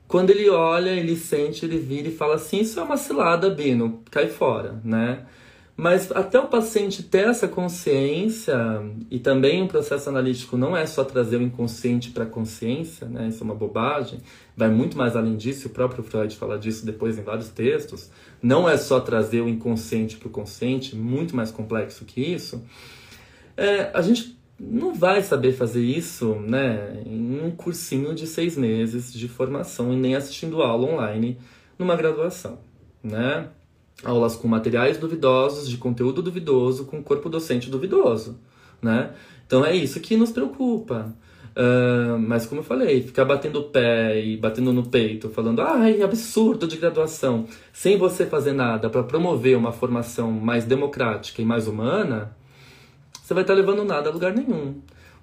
quando ele olha, ele sente, ele vira e fala assim: Isso é uma cilada, Bino, cai fora, né? Mas até o paciente ter essa consciência, e também o processo analítico não é só trazer o inconsciente para a consciência, né? Isso é uma bobagem, vai muito mais além disso, o próprio Freud fala disso depois em vários textos. Não é só trazer o inconsciente para o consciente, muito mais complexo que isso. É, a gente não vai saber fazer isso né, em um cursinho de seis meses de formação e nem assistindo aula online numa graduação. Né? Aulas com materiais duvidosos, de conteúdo duvidoso, com corpo docente duvidoso. Né? Então é isso que nos preocupa. Uh, mas como eu falei, ficar batendo o pé e batendo no peito, falando ai, absurdo de graduação, sem você fazer nada para promover uma formação mais democrática e mais humana, você vai estar levando nada a lugar nenhum.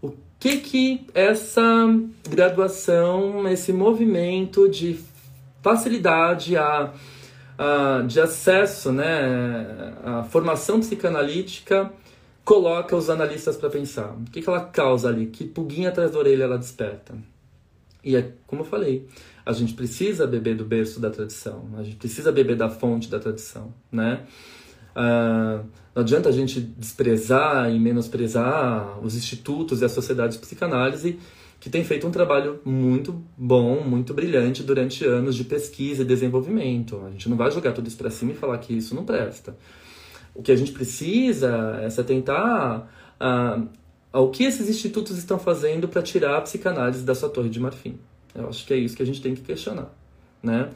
O que que essa graduação, esse movimento de facilidade a, a, de acesso, né, à formação psicanalítica coloca os analistas para pensar? O que, que ela causa ali? Que pulguinha atrás da orelha ela desperta? E é como eu falei, a gente precisa beber do berço da tradição, a gente precisa beber da fonte da tradição, né? Uh, não adianta a gente desprezar e menosprezar os institutos e as sociedades de psicanálise que têm feito um trabalho muito bom, muito brilhante durante anos de pesquisa e desenvolvimento. A gente não vai jogar tudo isso para cima e falar que isso não presta. O que a gente precisa é se atentar a, ao que esses institutos estão fazendo para tirar a psicanálise da sua torre de marfim. Eu acho que é isso que a gente tem que questionar, né?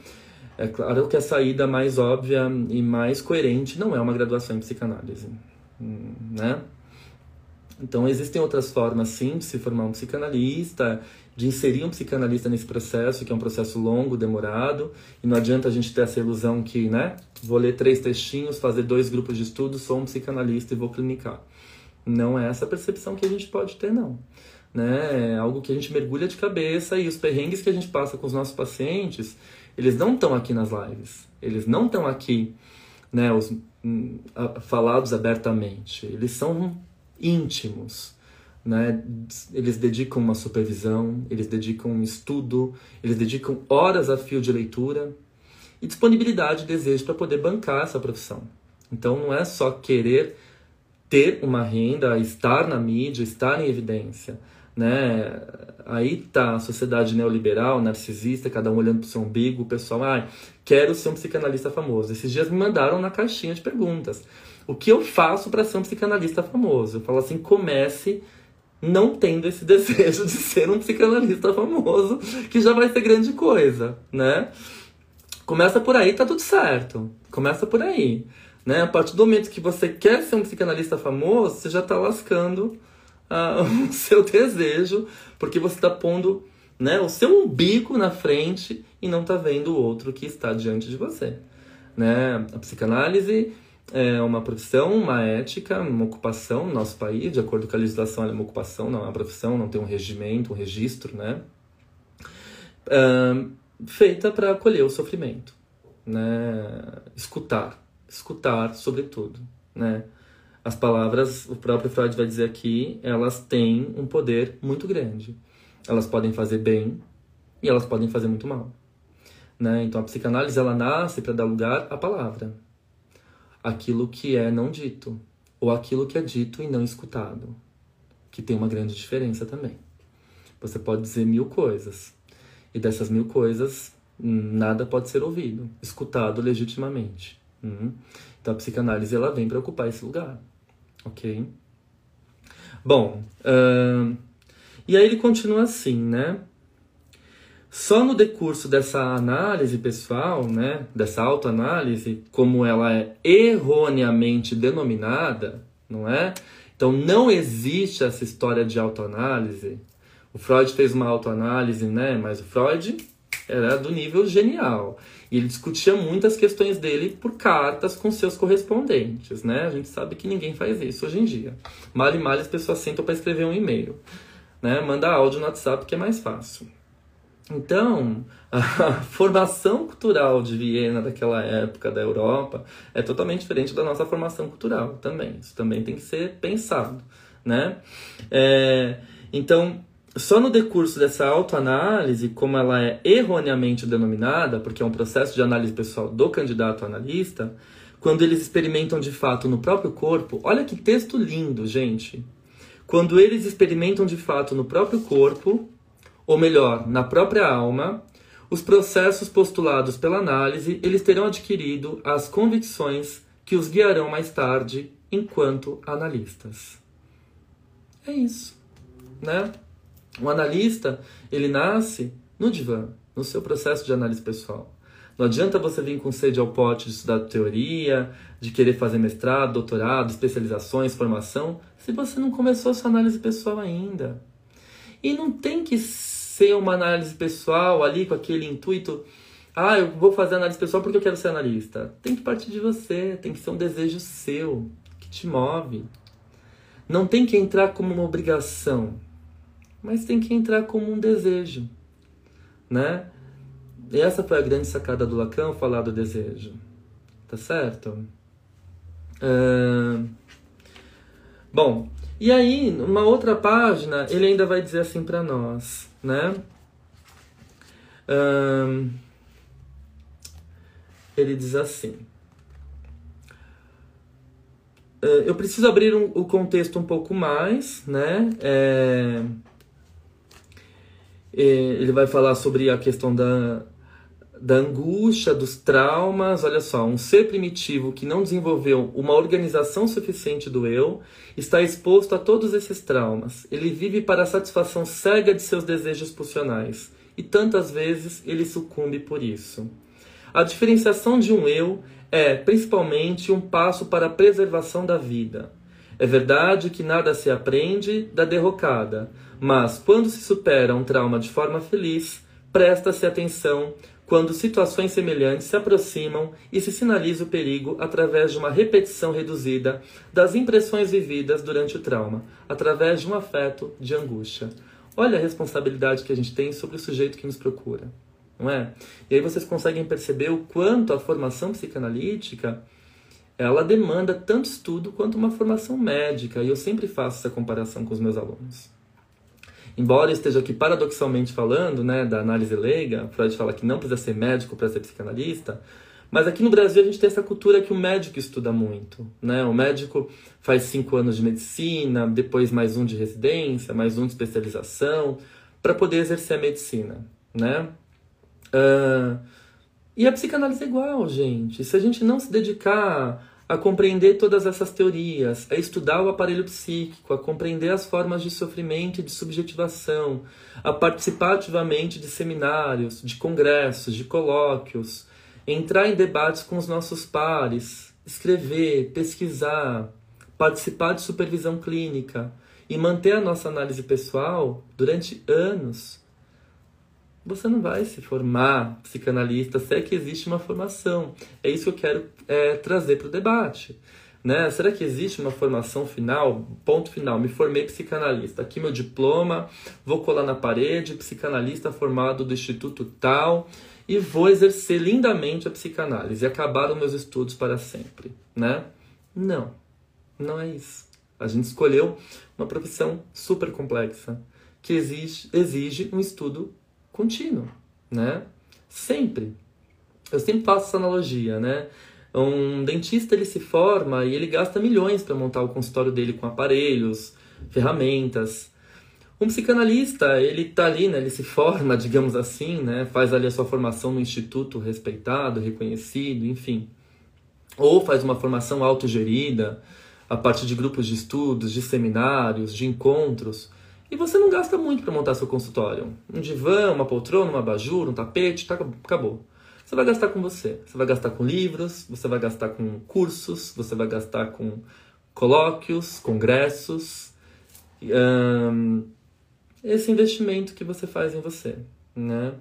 É claro que a saída mais óbvia e mais coerente não é uma graduação em psicanálise, né? Então existem outras formas sim de se formar um psicanalista, de inserir um psicanalista nesse processo, que é um processo longo, demorado, e não adianta a gente ter essa ilusão que, né, vou ler três textinhos, fazer dois grupos de estudo, sou um psicanalista e vou clinicar. Não é essa percepção que a gente pode ter, não. Né? É algo que a gente mergulha de cabeça e os perrengues que a gente passa com os nossos pacientes, eles não estão aqui nas lives. Eles não estão aqui, né, os, hum, falados abertamente. Eles são íntimos, né? Eles dedicam uma supervisão, eles dedicam um estudo, eles dedicam horas a fio de leitura e disponibilidade e desejo para poder bancar essa profissão. Então não é só querer ter uma renda, estar na mídia, estar em evidência, né? Aí tá a sociedade neoliberal, narcisista, cada um olhando pro seu umbigo, o pessoal, ah, quero ser um psicanalista famoso. Esses dias me mandaram na caixinha de perguntas. O que eu faço para ser um psicanalista famoso? Eu falo assim, comece não tendo esse desejo de ser um psicanalista famoso, que já vai ser grande coisa, né? Começa por aí, tá tudo certo. Começa por aí. Né? A partir do momento que você quer ser um psicanalista famoso, você já está lascando uh, o seu desejo, porque você está pondo né, o seu umbigo na frente e não está vendo o outro que está diante de você. Né? A psicanálise é uma profissão, uma ética, uma ocupação no nosso país, de acordo com a legislação, é uma ocupação, não é uma profissão, não tem um regimento, um registro, né? Uh, feita para acolher o sofrimento, né? Escutar, escutar sobretudo, né? As palavras, o próprio Freud vai dizer aqui, elas têm um poder muito grande. Elas podem fazer bem e elas podem fazer muito mal. Né? Então a psicanálise ela nasce para dar lugar à palavra, aquilo que é não dito ou aquilo que é dito e não escutado, que tem uma grande diferença também. Você pode dizer mil coisas e dessas mil coisas nada pode ser ouvido, escutado legitimamente. Uhum. Então a psicanálise ela vem para ocupar esse lugar, ok? Bom, uh, e aí ele continua assim, né? Só no decurso dessa análise pessoal, né, dessa autoanálise, como ela é erroneamente denominada, não é? Então não existe essa história de autoanálise. O Freud fez uma autoanálise, né, mas o Freud era do nível genial. E ele discutia muitas questões dele por cartas com seus correspondentes, né? A gente sabe que ninguém faz isso hoje em dia. Mal e mal as pessoas sentam para escrever um e-mail, né? Manda áudio no WhatsApp que é mais fácil. Então, a formação cultural de Viena daquela época da Europa é totalmente diferente da nossa formação cultural também. Isso também tem que ser pensado, né? É, então, só no decurso dessa autoanálise, como ela é erroneamente denominada, porque é um processo de análise pessoal do candidato analista, quando eles experimentam de fato no próprio corpo, olha que texto lindo, gente. Quando eles experimentam de fato no próprio corpo ou melhor, na própria alma, os processos postulados pela análise, eles terão adquirido as convicções que os guiarão mais tarde enquanto analistas. É isso, né? O analista, ele nasce no divã, no seu processo de análise pessoal. Não adianta você vir com sede ao pote de estudar teoria, de querer fazer mestrado, doutorado, especializações, formação, se você não começou a sua análise pessoal ainda. E não tem que ser uma análise pessoal ali com aquele intuito, ah, eu vou fazer análise pessoal porque eu quero ser analista. Tem que partir de você, tem que ser um desejo seu, que te move. Não tem que entrar como uma obrigação, mas tem que entrar como um desejo, né? E essa foi a grande sacada do Lacan, falar do desejo. Tá certo? Uh... Bom, e aí, numa outra página, ele ainda vai dizer assim para nós, né? Um, ele diz assim: uh, Eu preciso abrir um, o contexto um pouco mais, né? É, é, ele vai falar sobre a questão da, da angústia, dos traumas. Olha só, um ser primitivo que não desenvolveu uma organização suficiente do eu está exposto a todos esses traumas. Ele vive para a satisfação cega de seus desejos pulsionais e tantas vezes ele sucumbe por isso. A diferenciação de um eu é, principalmente, um passo para a preservação da vida. É verdade que nada se aprende da derrocada, mas quando se supera um trauma de forma feliz, presta-se atenção quando situações semelhantes se aproximam e se sinaliza o perigo através de uma repetição reduzida das impressões vividas durante o trauma, através de um afeto de angústia. Olha a responsabilidade que a gente tem sobre o sujeito que nos procura, não é? E aí vocês conseguem perceber o quanto a formação psicanalítica ela demanda tanto estudo quanto uma formação médica, e eu sempre faço essa comparação com os meus alunos embora esteja aqui paradoxalmente falando, né, da análise leiga, Freud fala que não precisa ser médico para ser psicanalista, mas aqui no Brasil a gente tem essa cultura que o médico estuda muito, né? O médico faz cinco anos de medicina, depois mais um de residência, mais um de especialização, para poder exercer a medicina, né? Uh, e a psicanálise é igual, gente. Se a gente não se dedicar a compreender todas essas teorias, a estudar o aparelho psíquico, a compreender as formas de sofrimento e de subjetivação, a participar ativamente de seminários, de congressos, de colóquios, entrar em debates com os nossos pares, escrever, pesquisar, participar de supervisão clínica e manter a nossa análise pessoal durante anos. Você não vai se formar psicanalista se é que existe uma formação. É isso que eu quero é, trazer para o debate. Né? Será que existe uma formação final? Ponto final. Me formei psicanalista. Aqui meu diploma, vou colar na parede, psicanalista formado do instituto tal e vou exercer lindamente a psicanálise e acabar os meus estudos para sempre, né? Não. Não é isso. A gente escolheu uma profissão super complexa que exige, exige um estudo contínuo, né? Sempre. Eu sempre faço essa analogia, né? Um dentista ele se forma e ele gasta milhões para montar o consultório dele com aparelhos, ferramentas. Um psicanalista, ele tá ali, né, ele se forma, digamos assim, né, faz ali a sua formação no instituto respeitado, reconhecido, enfim. Ou faz uma formação autogerida, a partir de grupos de estudos, de seminários, de encontros. E você não gasta muito para montar seu consultório. Um divã, uma poltrona, uma abajur, um tapete, tá, acabou. Você vai gastar com você. Você vai gastar com livros, você vai gastar com cursos, você vai gastar com colóquios, congressos. Um, esse investimento que você faz em você, né?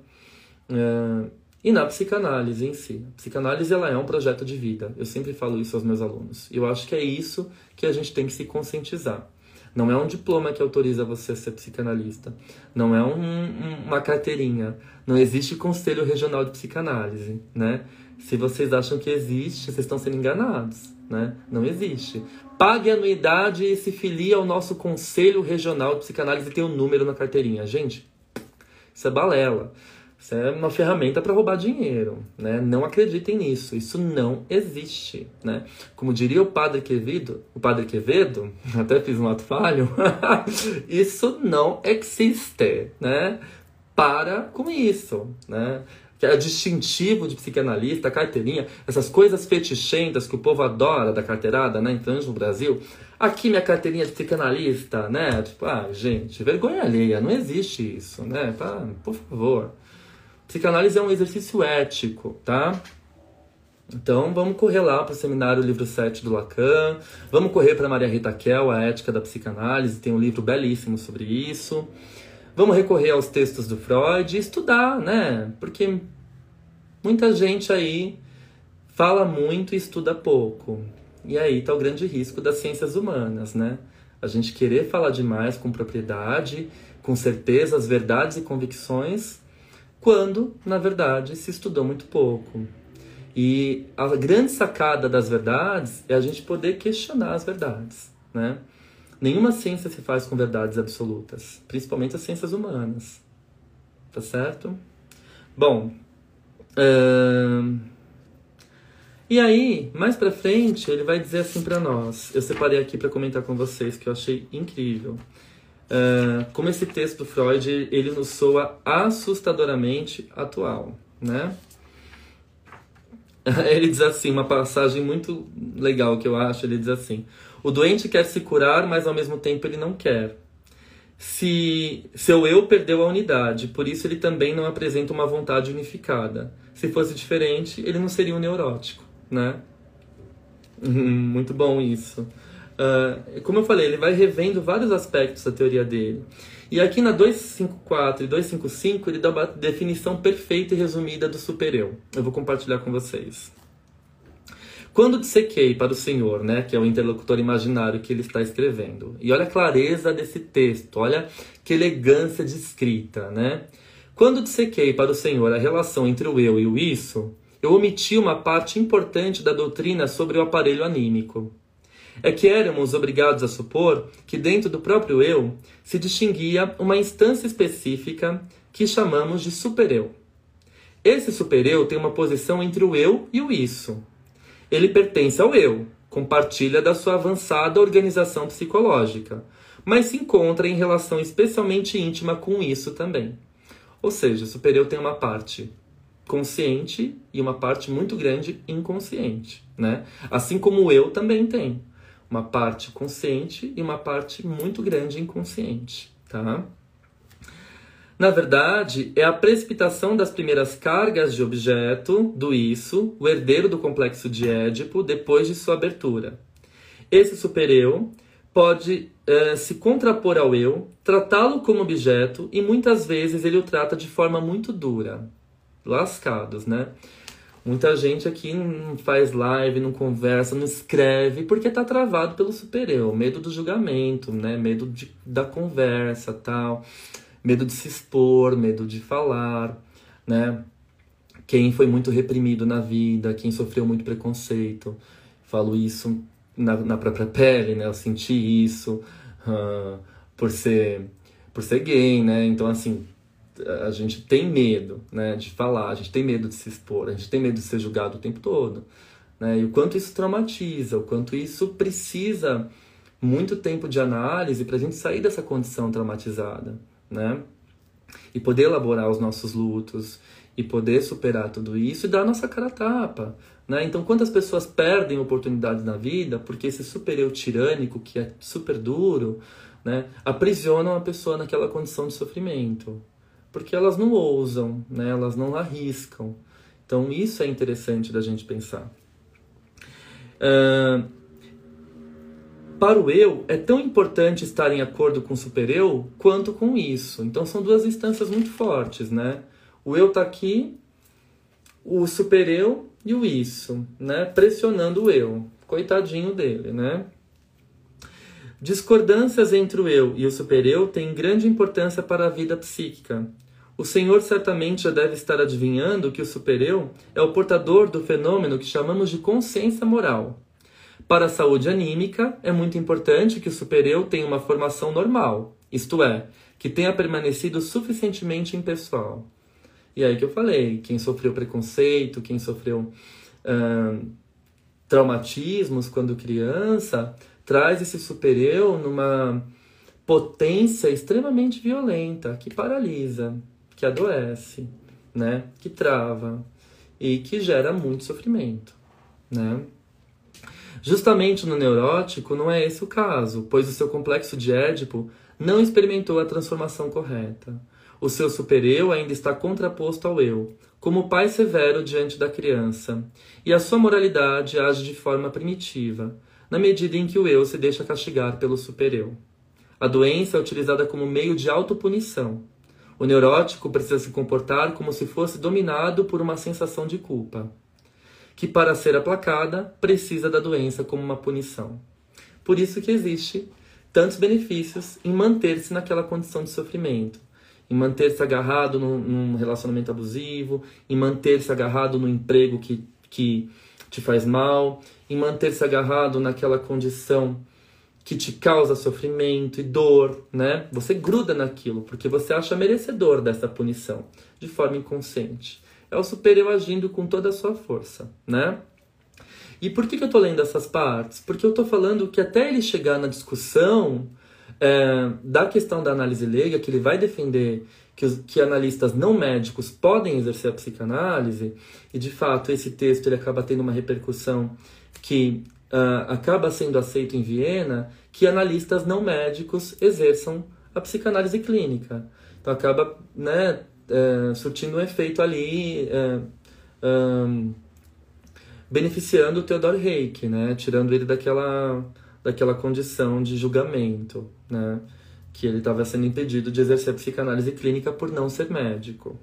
Uh, e na psicanálise em si. A psicanálise ela é um projeto de vida. Eu sempre falo isso aos meus alunos. Eu acho que é isso que a gente tem que se conscientizar. Não é um diploma que autoriza você a ser psicanalista. Não é um, um, uma carteirinha. Não existe conselho regional de psicanálise, né? Se vocês acham que existe, vocês estão sendo enganados, né? Não existe. Pague a anuidade e se filie ao nosso conselho regional de psicanálise e tem um número na carteirinha. Gente, isso é balela. Isso é uma ferramenta para roubar dinheiro, né? Não acreditem nisso, isso não existe, né? Como diria o padre Quevedo, o padre Quevedo, até fiz um ato falho, isso não existe, né? Para com isso, né? Que é distintivo de psicanalista, carteirinha, essas coisas fetichentas que o povo adora da carteirada, né? Então, no Brasil, aqui minha carteirinha de psicanalista, né? Tipo, ah, gente, vergonha alheia, não existe isso, né? Tá, por favor. Psicanálise é um exercício ético, tá? Então vamos correr lá para o seminário livro 7 do Lacan, vamos correr para Maria Rita Kell, a ética da psicanálise, tem um livro belíssimo sobre isso. Vamos recorrer aos textos do Freud e estudar, né? Porque muita gente aí fala muito e estuda pouco. E aí está o grande risco das ciências humanas, né? A gente querer falar demais com propriedade, com certeza, as verdades e convicções, quando, na verdade, se estudou muito pouco. E a grande sacada das verdades é a gente poder questionar as verdades, né? Nenhuma ciência se faz com verdades absolutas, principalmente as ciências humanas. Tá certo? Bom, uh... e aí, mais pra frente, ele vai dizer assim para nós. Eu separei aqui para comentar com vocês que eu achei incrível. Uh, como esse texto do Freud ele nos soa assustadoramente atual, né? Ele diz assim, uma passagem muito legal que eu acho, ele diz assim: o doente quer se curar, mas ao mesmo tempo ele não quer. Se seu eu perdeu a unidade, por isso ele também não apresenta uma vontade unificada. Se fosse diferente, ele não seria um neurótico, né? Muito bom isso. Uh, como eu falei, ele vai revendo vários aspectos da teoria dele. E aqui na 254 e 255 ele dá uma definição perfeita e resumida do supereu. Eu vou compartilhar com vocês. Quando dissequei para o Senhor, né, que é o interlocutor imaginário que ele está escrevendo, e olha a clareza desse texto, olha que elegância de escrita, né? Quando dissequei para o Senhor a relação entre o eu e o isso, eu omiti uma parte importante da doutrina sobre o aparelho anímico é que éramos obrigados a supor que dentro do próprio eu se distinguia uma instância específica que chamamos de supereu. Esse supereu tem uma posição entre o eu e o isso. Ele pertence ao eu, compartilha da sua avançada organização psicológica, mas se encontra em relação especialmente íntima com isso também. Ou seja, o supereu tem uma parte consciente e uma parte muito grande inconsciente, né? Assim como eu também tem uma parte consciente e uma parte muito grande inconsciente, tá? Na verdade, é a precipitação das primeiras cargas de objeto do isso, o herdeiro do complexo de Édipo, depois de sua abertura. Esse supereu pode é, se contrapor ao eu, tratá-lo como objeto e muitas vezes ele o trata de forma muito dura. Lascados, né? Muita gente aqui não faz live, não conversa, não escreve, porque tá travado pelo super-eu. Medo do julgamento, né? Medo de, da conversa, tal. Medo de se expor, medo de falar, né? Quem foi muito reprimido na vida, quem sofreu muito preconceito. Falo isso na, na própria pele, né? Eu senti isso uh, por ser por ser gay, né? Então, assim, a gente tem medo né, de falar, a gente tem medo de se expor, a gente tem medo de ser julgado o tempo todo. Né? E o quanto isso traumatiza, o quanto isso precisa muito tempo de análise para a gente sair dessa condição traumatizada. Né? E poder elaborar os nossos lutos, e poder superar tudo isso e dar a nossa cara a tapa. Né? Então, quantas pessoas perdem oportunidades na vida porque esse super eu tirânico, que é super duro, né, aprisionam a pessoa naquela condição de sofrimento porque elas não ousam, né? elas não arriscam. Então, isso é interessante da gente pensar. Uh, para o eu, é tão importante estar em acordo com o super-eu quanto com isso. Então, são duas instâncias muito fortes, né? O eu está aqui, o super-eu e o isso, né? Pressionando o eu. Coitadinho dele, né? Discordâncias entre o eu e o super-eu têm grande importância para a vida psíquica, o Senhor certamente já deve estar adivinhando que o supereu é o portador do fenômeno que chamamos de consciência moral. Para a saúde anímica, é muito importante que o supereu tenha uma formação normal, isto é, que tenha permanecido suficientemente impessoal. E aí que eu falei, quem sofreu preconceito, quem sofreu traumatismos quando criança, traz esse supereu numa potência extremamente violenta, que paralisa que adoece, né? Que trava e que gera muito sofrimento, né? Justamente no neurótico não é esse o caso, pois o seu complexo de Édipo não experimentou a transformação correta. O seu supereu ainda está contraposto ao eu, como pai severo diante da criança, e a sua moralidade age de forma primitiva, na medida em que o eu se deixa castigar pelo supereu. A doença é utilizada como meio de autopunição, o neurótico precisa se comportar como se fosse dominado por uma sensação de culpa, que para ser aplacada precisa da doença como uma punição. Por isso que existe tantos benefícios em manter-se naquela condição de sofrimento, em manter-se agarrado num, num, relacionamento abusivo, em manter-se agarrado no emprego que, que te faz mal, em manter-se agarrado naquela condição que te causa sofrimento e dor, né? Você gruda naquilo porque você acha merecedor dessa punição de forma inconsciente. É o superior agindo com toda a sua força, né? E por que, que eu tô lendo essas partes? Porque eu tô falando que até ele chegar na discussão é, da questão da análise leiga, que ele vai defender que, os, que analistas não médicos podem exercer a psicanálise, e de fato esse texto ele acaba tendo uma repercussão que uh, acaba sendo aceito em Viena que analistas não médicos exerçam a psicanálise clínica. Então acaba né, é, surtindo um efeito ali, é, um, beneficiando o Theodor Reik, né, tirando ele daquela, daquela condição de julgamento, né, que ele estava sendo impedido de exercer a psicanálise clínica por não ser médico.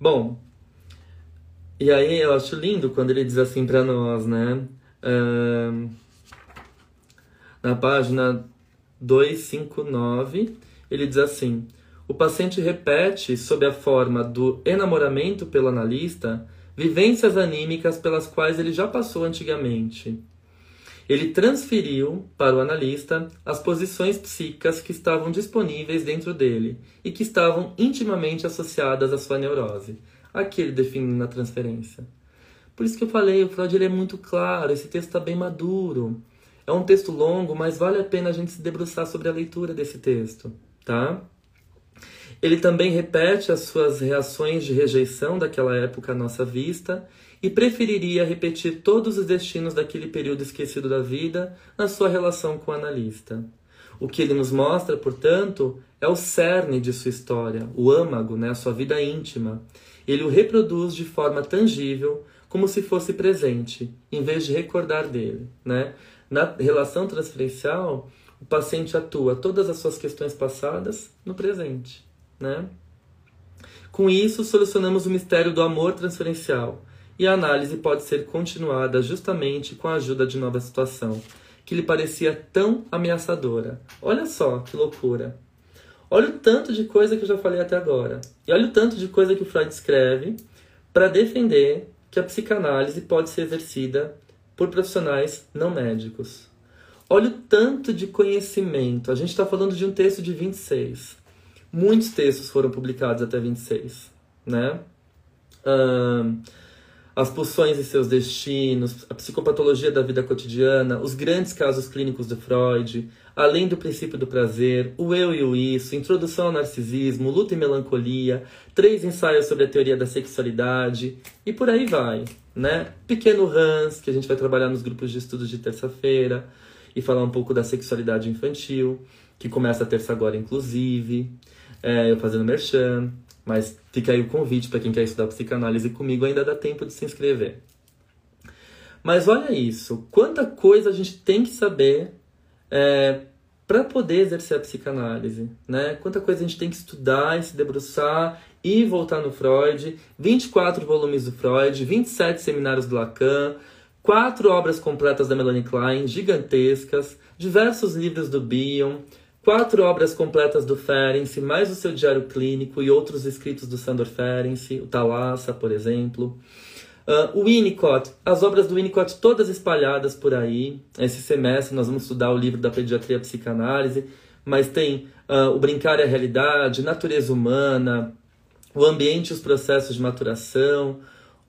Bom, e aí eu acho lindo quando ele diz assim para nós, né? Uh, na página 259, ele diz assim: o paciente repete, sob a forma do enamoramento pelo analista, vivências anímicas pelas quais ele já passou antigamente. Ele transferiu para o analista as posições psíquicas que estavam disponíveis dentro dele e que estavam intimamente associadas à sua neurose Aqui ele define na transferência. Por isso que eu falei, o Freud ele é muito claro, esse texto está bem maduro. É um texto longo, mas vale a pena a gente se debruçar sobre a leitura desse texto, tá? Ele também repete as suas reações de rejeição daquela época à nossa vista e preferiria repetir todos os destinos daquele período esquecido da vida na sua relação com o analista. O que ele nos mostra, portanto, é o cerne de sua história, o âmago, né, a sua vida íntima, ele o reproduz de forma tangível, como se fosse presente, em vez de recordar dele, né? Na relação transferencial, o paciente atua todas as suas questões passadas no presente, né? Com isso, solucionamos o mistério do amor transferencial e a análise pode ser continuada justamente com a ajuda de nova situação, que lhe parecia tão ameaçadora. Olha só que loucura! Olha o tanto de coisa que eu já falei até agora. E olha o tanto de coisa que o Freud escreve para defender que a psicanálise pode ser exercida por profissionais não médicos. Olha o tanto de conhecimento. A gente está falando de um texto de 26. Muitos textos foram publicados até 26, né? Uh, as pulsões e seus destinos, a psicopatologia da vida cotidiana, os grandes casos clínicos de Freud, além do princípio do prazer, o eu e o isso, introdução ao narcisismo, luta e melancolia, três ensaios sobre a teoria da sexualidade e por aí vai, né? Pequeno Hans, que a gente vai trabalhar nos grupos de estudos de terça-feira e falar um pouco da sexualidade infantil, que começa a terça agora, inclusive, é, eu fazendo merchan. Mas fica aí o convite para quem quer estudar psicanálise comigo, ainda dá tempo de se inscrever. Mas olha isso, quanta coisa a gente tem que saber é, para poder exercer a psicanálise, né? Quanta coisa a gente tem que estudar e se debruçar e voltar no Freud. 24 volumes do Freud, 27 seminários do Lacan, quatro obras completas da Melanie Klein, gigantescas, diversos livros do Bion, quatro obras completas do Ferenczi, mais o seu diário clínico e outros escritos do Sandor Ferenczi, o Talassa, por exemplo. Uh, o Winnicott, as obras do Winnicott todas espalhadas por aí. Esse semestre nós vamos estudar o livro da Pediatria Psicanálise, mas tem uh, O Brincar é a Realidade, Natureza Humana, O Ambiente e os Processos de Maturação.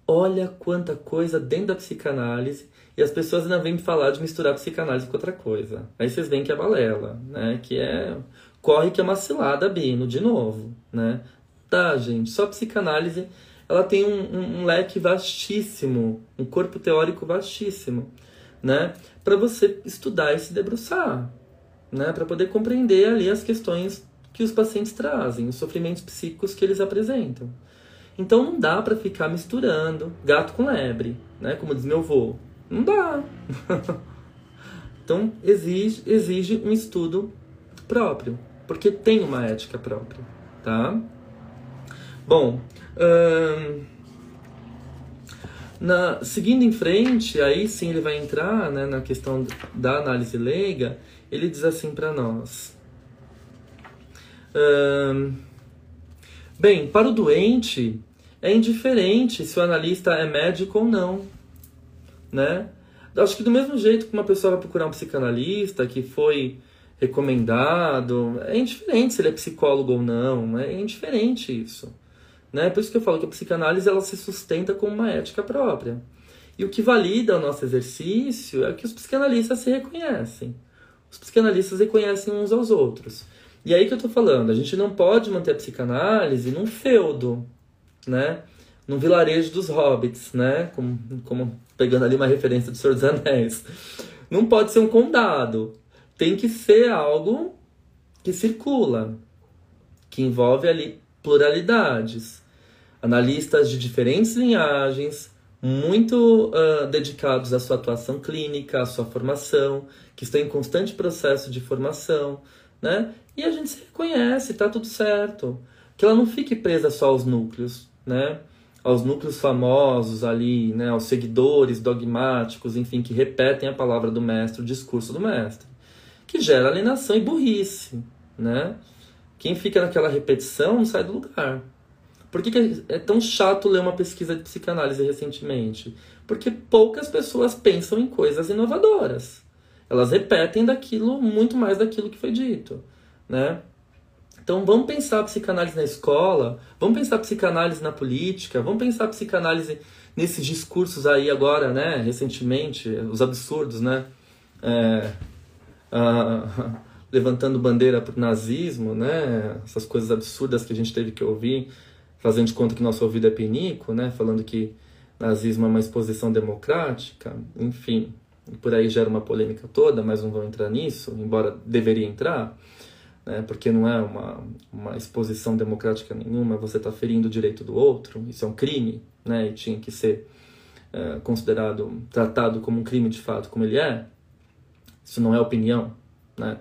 Olha quanta coisa dentro da psicanálise e as pessoas ainda vêm me falar de misturar psicanálise com outra coisa. Aí vocês veem que é balela, né? Que é. Corre que é uma cilada, Bino, de novo, né? Tá, gente. Só psicanálise ela tem um, um, um leque vastíssimo, um corpo teórico vastíssimo, né? Para você estudar e se debruçar, né? Para poder compreender ali as questões que os pacientes trazem, os sofrimentos psíquicos que eles apresentam. Então não dá para ficar misturando gato com lebre, né? Como diz meu avô. Não dá. então exige, exige um estudo próprio, porque tem uma ética própria, tá? Bom, hum, na, seguindo em frente, aí sim ele vai entrar né, na questão da análise leiga. Ele diz assim para nós: hum, bem, para o doente é indiferente se o analista é médico ou não né? Acho que do mesmo jeito que uma pessoa vai procurar um psicanalista que foi recomendado, é indiferente se ele é psicólogo ou não, é indiferente isso. Né? Por isso que eu falo que a psicanálise ela se sustenta com uma ética própria. E o que valida o nosso exercício é que os psicanalistas se reconhecem. Os psicanalistas reconhecem uns aos outros. E aí que eu estou falando, a gente não pode manter a psicanálise num feudo, né? Num vilarejo dos hobbits, né? Como, como pegando ali uma referência do Senhor dos Anéis. Não pode ser um condado. Tem que ser algo que circula, que envolve ali pluralidades. Analistas de diferentes linhagens, muito uh, dedicados à sua atuação clínica, à sua formação, que estão em constante processo de formação, né? E a gente se reconhece, tá tudo certo. Que ela não fique presa só aos núcleos, né? Aos núcleos famosos ali, né, aos seguidores dogmáticos, enfim, que repetem a palavra do mestre, o discurso do mestre, que gera alienação e burrice, né? Quem fica naquela repetição não sai do lugar. Por que, que é tão chato ler uma pesquisa de psicanálise recentemente? Porque poucas pessoas pensam em coisas inovadoras. Elas repetem daquilo muito mais daquilo que foi dito, né? Então vamos pensar a psicanálise na escola, vamos pensar a psicanálise na política, vamos pensar a psicanálise nesses discursos aí agora, né, recentemente, os absurdos, né, é, levantando bandeira para o nazismo, né, essas coisas absurdas que a gente teve que ouvir, fazendo de conta que nosso ouvido é pinico, né, falando que nazismo é uma exposição democrática, enfim, por aí gera uma polêmica toda, mas não vou entrar nisso, embora deveria entrar né, porque não é uma, uma exposição democrática nenhuma, você está ferindo o direito do outro, isso é um crime, né, e tinha que ser é, considerado, tratado como um crime de fato, como ele é. Isso não é opinião, né?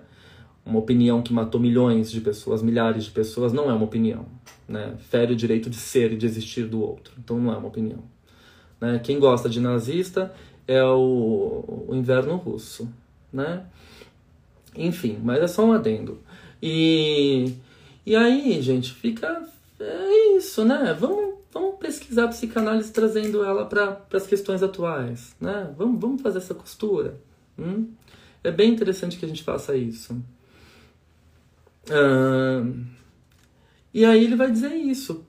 Uma opinião que matou milhões de pessoas, milhares de pessoas, não é uma opinião, né? Fere o direito de ser e de existir do outro. Então não é uma opinião. Né? Quem gosta de nazista é o, o inverno russo, né? Enfim, mas é só um adendo. E, e aí, gente, fica. É isso, né? Vamos, vamos pesquisar a psicanálise trazendo ela para as questões atuais, né? Vamos, vamos fazer essa costura. Hum? É bem interessante que a gente faça isso. Ah, e aí ele vai dizer isso.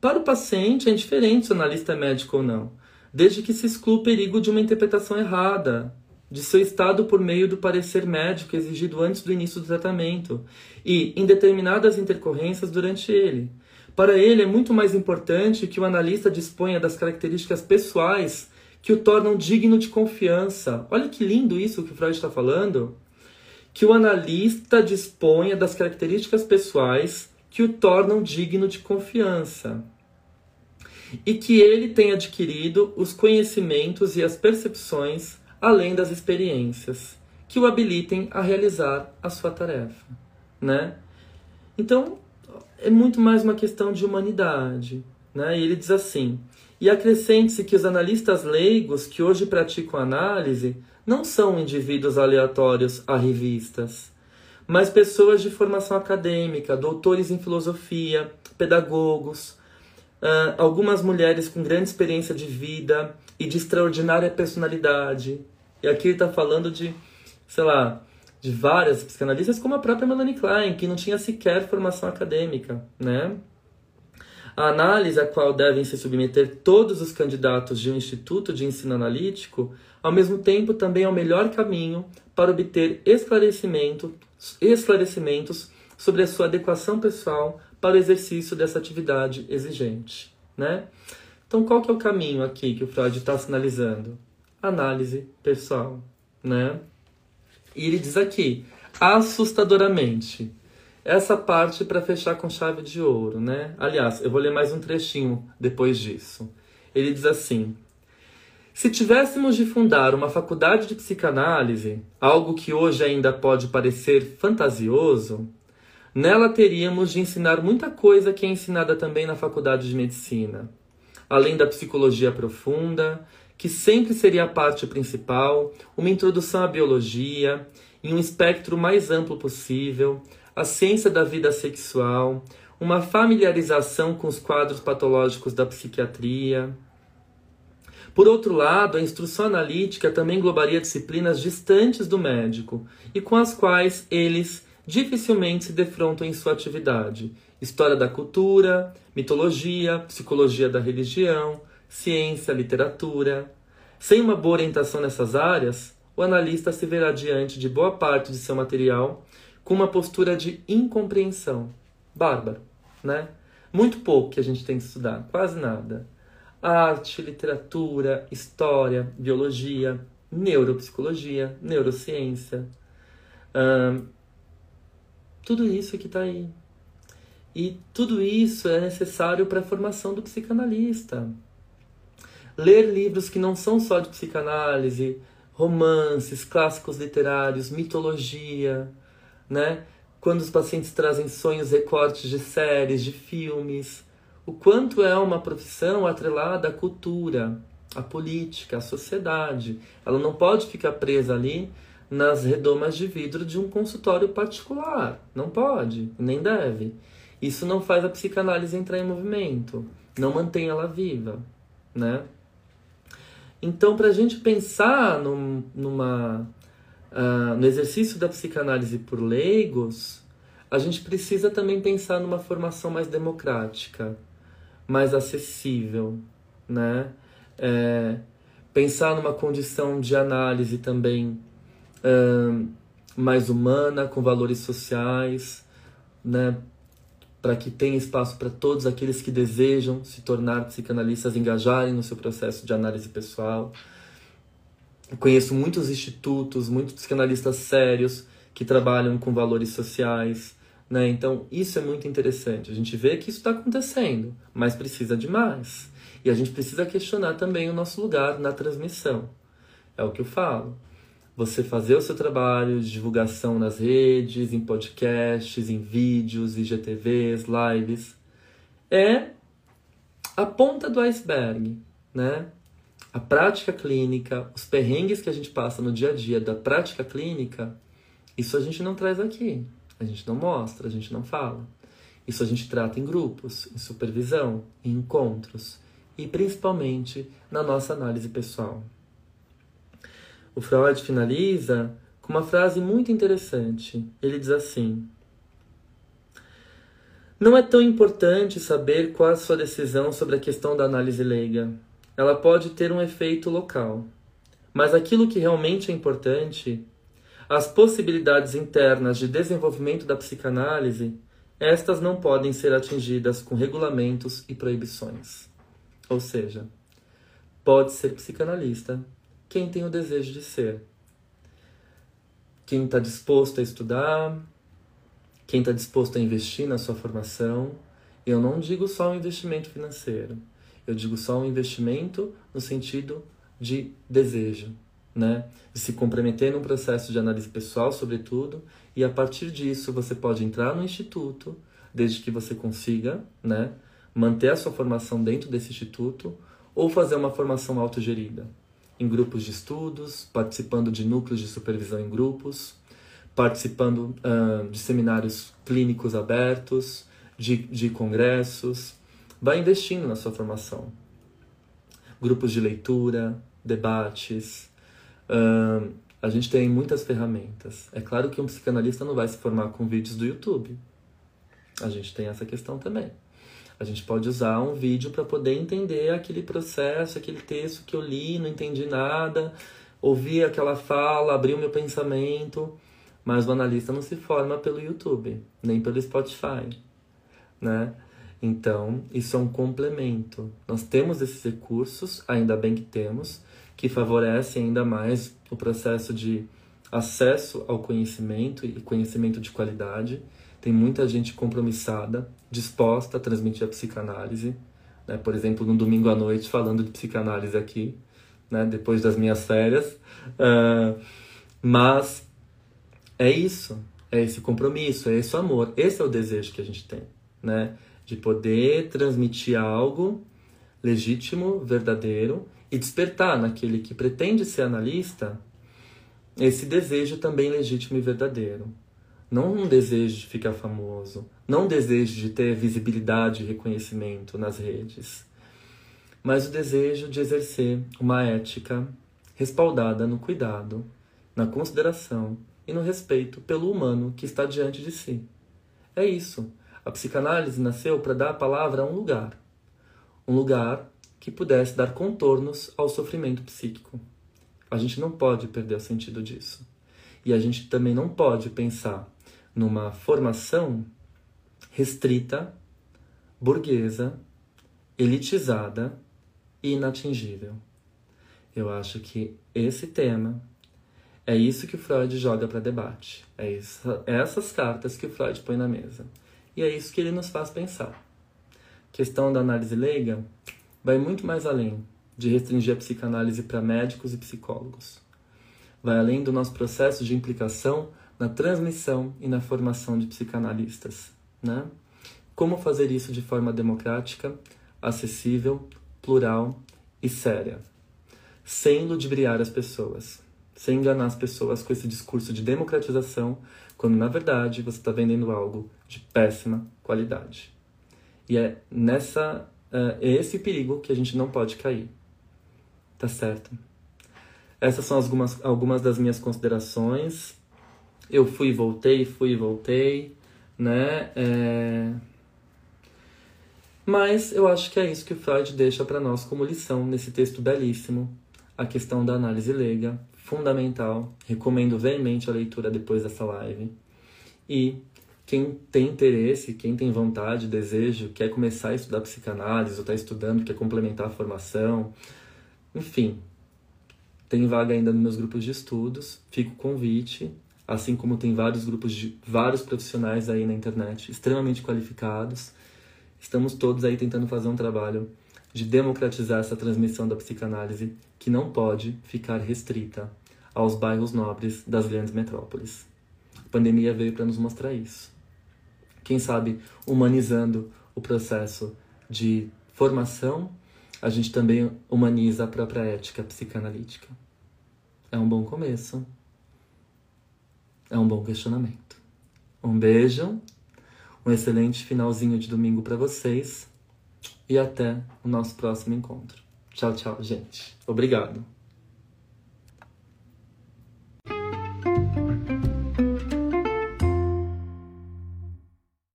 Para o paciente é indiferente se o analista é médico ou não, desde que se exclua o perigo de uma interpretação errada de seu estado por meio do parecer médico exigido antes do início do tratamento e em determinadas intercorrências durante ele. Para ele é muito mais importante que o analista disponha das características pessoais que o tornam digno de confiança. Olha que lindo isso que o Freud está falando. Que o analista disponha das características pessoais que o tornam digno de confiança. E que ele tenha adquirido os conhecimentos e as percepções além das experiências que o habilitem a realizar a sua tarefa, né? Então, é muito mais uma questão de humanidade, né? E ele diz assim: "E acrescente-se que os analistas leigos que hoje praticam análise não são indivíduos aleatórios a revistas, mas pessoas de formação acadêmica, doutores em filosofia, pedagogos, algumas mulheres com grande experiência de vida e de extraordinária personalidade. E aqui ele está falando de, sei lá, de várias psicanalistas, como a própria Melanie Klein, que não tinha sequer formação acadêmica, né? A análise a qual devem se submeter todos os candidatos de um instituto de ensino analítico, ao mesmo tempo também é o melhor caminho para obter esclarecimento, esclarecimentos sobre a sua adequação pessoal para o exercício dessa atividade exigente. Né? Então, qual que é o caminho aqui que o Freud está sinalizando? Análise pessoal. Né? E ele diz aqui, assustadoramente, essa parte para fechar com chave de ouro, né? Aliás, eu vou ler mais um trechinho depois disso. Ele diz assim: Se tivéssemos de fundar uma faculdade de psicanálise, algo que hoje ainda pode parecer fantasioso, Nela teríamos de ensinar muita coisa que é ensinada também na faculdade de medicina, além da psicologia profunda, que sempre seria a parte principal, uma introdução à biologia, em um espectro mais amplo possível, a ciência da vida sexual, uma familiarização com os quadros patológicos da psiquiatria. Por outro lado, a instrução analítica também englobaria disciplinas distantes do médico e com as quais eles dificilmente se defrontam em sua atividade. História da cultura, mitologia, psicologia da religião, ciência, literatura. Sem uma boa orientação nessas áreas, o analista se verá diante de boa parte de seu material com uma postura de incompreensão. Bárbaro, né? Muito pouco que a gente tem que estudar, quase nada. Arte, literatura, história, biologia, neuropsicologia, neurociência. Tudo isso que está aí. E tudo isso é necessário para a formação do psicanalista. Ler livros que não são só de psicanálise, romances, clássicos literários, mitologia, né? Quando os pacientes trazem sonhos, recortes de séries, de filmes, o quanto é uma profissão atrelada à cultura, à política, à sociedade. Ela não pode ficar presa ali nas redomas de vidro de um consultório particular. Não pode, nem deve. Isso não faz a psicanálise entrar em movimento, não mantém ela viva, né? Então, para a gente pensar num, numa, uh, no exercício da psicanálise por leigos, a gente precisa também pensar numa formação mais democrática, mais acessível, né? É, pensar numa condição de análise também mais humana, com valores sociais, né? Para que tenha espaço para todos aqueles que desejam se tornar psicanalistas engajarem no seu processo de análise pessoal. Eu conheço muitos institutos, muitos psicanalistas sérios que trabalham com valores sociais, né? Então isso é muito interessante. A gente vê que isso está acontecendo, mas precisa de mais. E a gente precisa questionar também o nosso lugar na transmissão. É o que eu falo. Você fazer o seu trabalho de divulgação nas redes, em podcasts, em vídeos, IGTVs, lives, é a ponta do iceberg, né? A prática clínica, os perrengues que a gente passa no dia a dia da prática clínica, isso a gente não traz aqui. A gente não mostra, a gente não fala. Isso a gente trata em grupos, em supervisão, em encontros e principalmente na nossa análise pessoal. O Freud finaliza com uma frase muito interessante. Ele diz assim: Não é tão importante saber qual a sua decisão sobre a questão da análise leiga. Ela pode ter um efeito local. Mas aquilo que realmente é importante, as possibilidades internas de desenvolvimento da psicanálise, estas não podem ser atingidas com regulamentos e proibições. Ou seja, pode ser psicanalista quem tem o desejo de ser. Quem está disposto a estudar, quem está disposto a investir na sua formação. Eu não digo só um investimento financeiro, eu digo só um investimento no sentido de desejo, né? De se comprometer num processo de análise pessoal, sobretudo, e a partir disso você pode entrar no instituto, desde que você consiga, né? Manter a sua formação dentro desse instituto ou fazer uma formação autogerida em grupos de estudos, participando de núcleos de supervisão em grupos, participando uh, de seminários clínicos abertos, de, de congressos. Vai investindo na sua formação. Grupos de leitura, debates. Uh, a gente tem muitas ferramentas. É claro que um psicanalista não vai se formar com vídeos do YouTube. A gente tem essa questão também. A gente pode usar um vídeo para poder entender aquele processo, aquele texto que eu li, não entendi nada, ouvi aquela fala, abri o meu pensamento. Mas o analista não se forma pelo YouTube, nem pelo Spotify, né? Então, isso é um complemento. Nós temos esses recursos, ainda bem que temos, que favorecem ainda mais o processo de acesso ao conhecimento e conhecimento de qualidade. Tem muita gente compromissada, disposta a transmitir a psicanálise. Né? Por exemplo, no domingo à noite, falando de psicanálise aqui, né? depois das minhas férias. Uh, mas é isso, é esse compromisso, é esse amor. Esse é o desejo que a gente tem, né? De poder transmitir algo legítimo, verdadeiro e despertar naquele que pretende ser analista esse desejo também legítimo e verdadeiro. Não um desejo de ficar famoso, não um desejo de ter visibilidade e reconhecimento nas redes, mas o desejo de exercer uma ética respaldada no cuidado, na consideração e no respeito pelo humano que está diante de si. É isso. A psicanálise nasceu para dar a palavra a um lugar. Um lugar que pudesse dar contornos ao sofrimento psíquico. A gente não pode perder o sentido disso. E a gente também não pode pensar numa formação restrita, burguesa, elitizada e inatingível. Eu acho que esse tema é isso que o Freud joga para debate. É isso, essas cartas que o Freud põe na mesa. E é isso que ele nos faz pensar. A questão da análise leiga vai muito mais além de restringir a psicanálise para médicos e psicólogos. Vai além do nosso processo de implicação na transmissão e na formação de psicanalistas. Né? Como fazer isso de forma democrática, acessível, plural e séria, sem ludibriar as pessoas, sem enganar as pessoas com esse discurso de democratização, quando na verdade você está vendendo algo de péssima qualidade. E é nessa é esse perigo que a gente não pode cair. Tá certo? Essas são algumas, algumas das minhas considerações. Eu fui e voltei, fui e voltei, né? É... Mas eu acho que é isso que o Freud deixa para nós como lição nesse texto belíssimo, a questão da análise leiga, fundamental. Recomendo veemente a leitura depois dessa live. E quem tem interesse, quem tem vontade, desejo, quer começar a estudar psicanálise, ou está estudando, quer complementar a formação, enfim, tem vaga ainda nos meus grupos de estudos, fica o convite, assim como tem vários grupos de vários profissionais aí na internet extremamente qualificados. Estamos todos aí tentando fazer um trabalho de democratizar essa transmissão da psicanálise que não pode ficar restrita aos bairros nobres das grandes metrópoles. A pandemia veio para nos mostrar isso. Quem sabe, humanizando o processo de formação, a gente também humaniza a própria ética psicanalítica. É um bom começo. É um bom questionamento. Um beijo, um excelente finalzinho de domingo para vocês e até o nosso próximo encontro. Tchau, tchau, gente. Obrigado.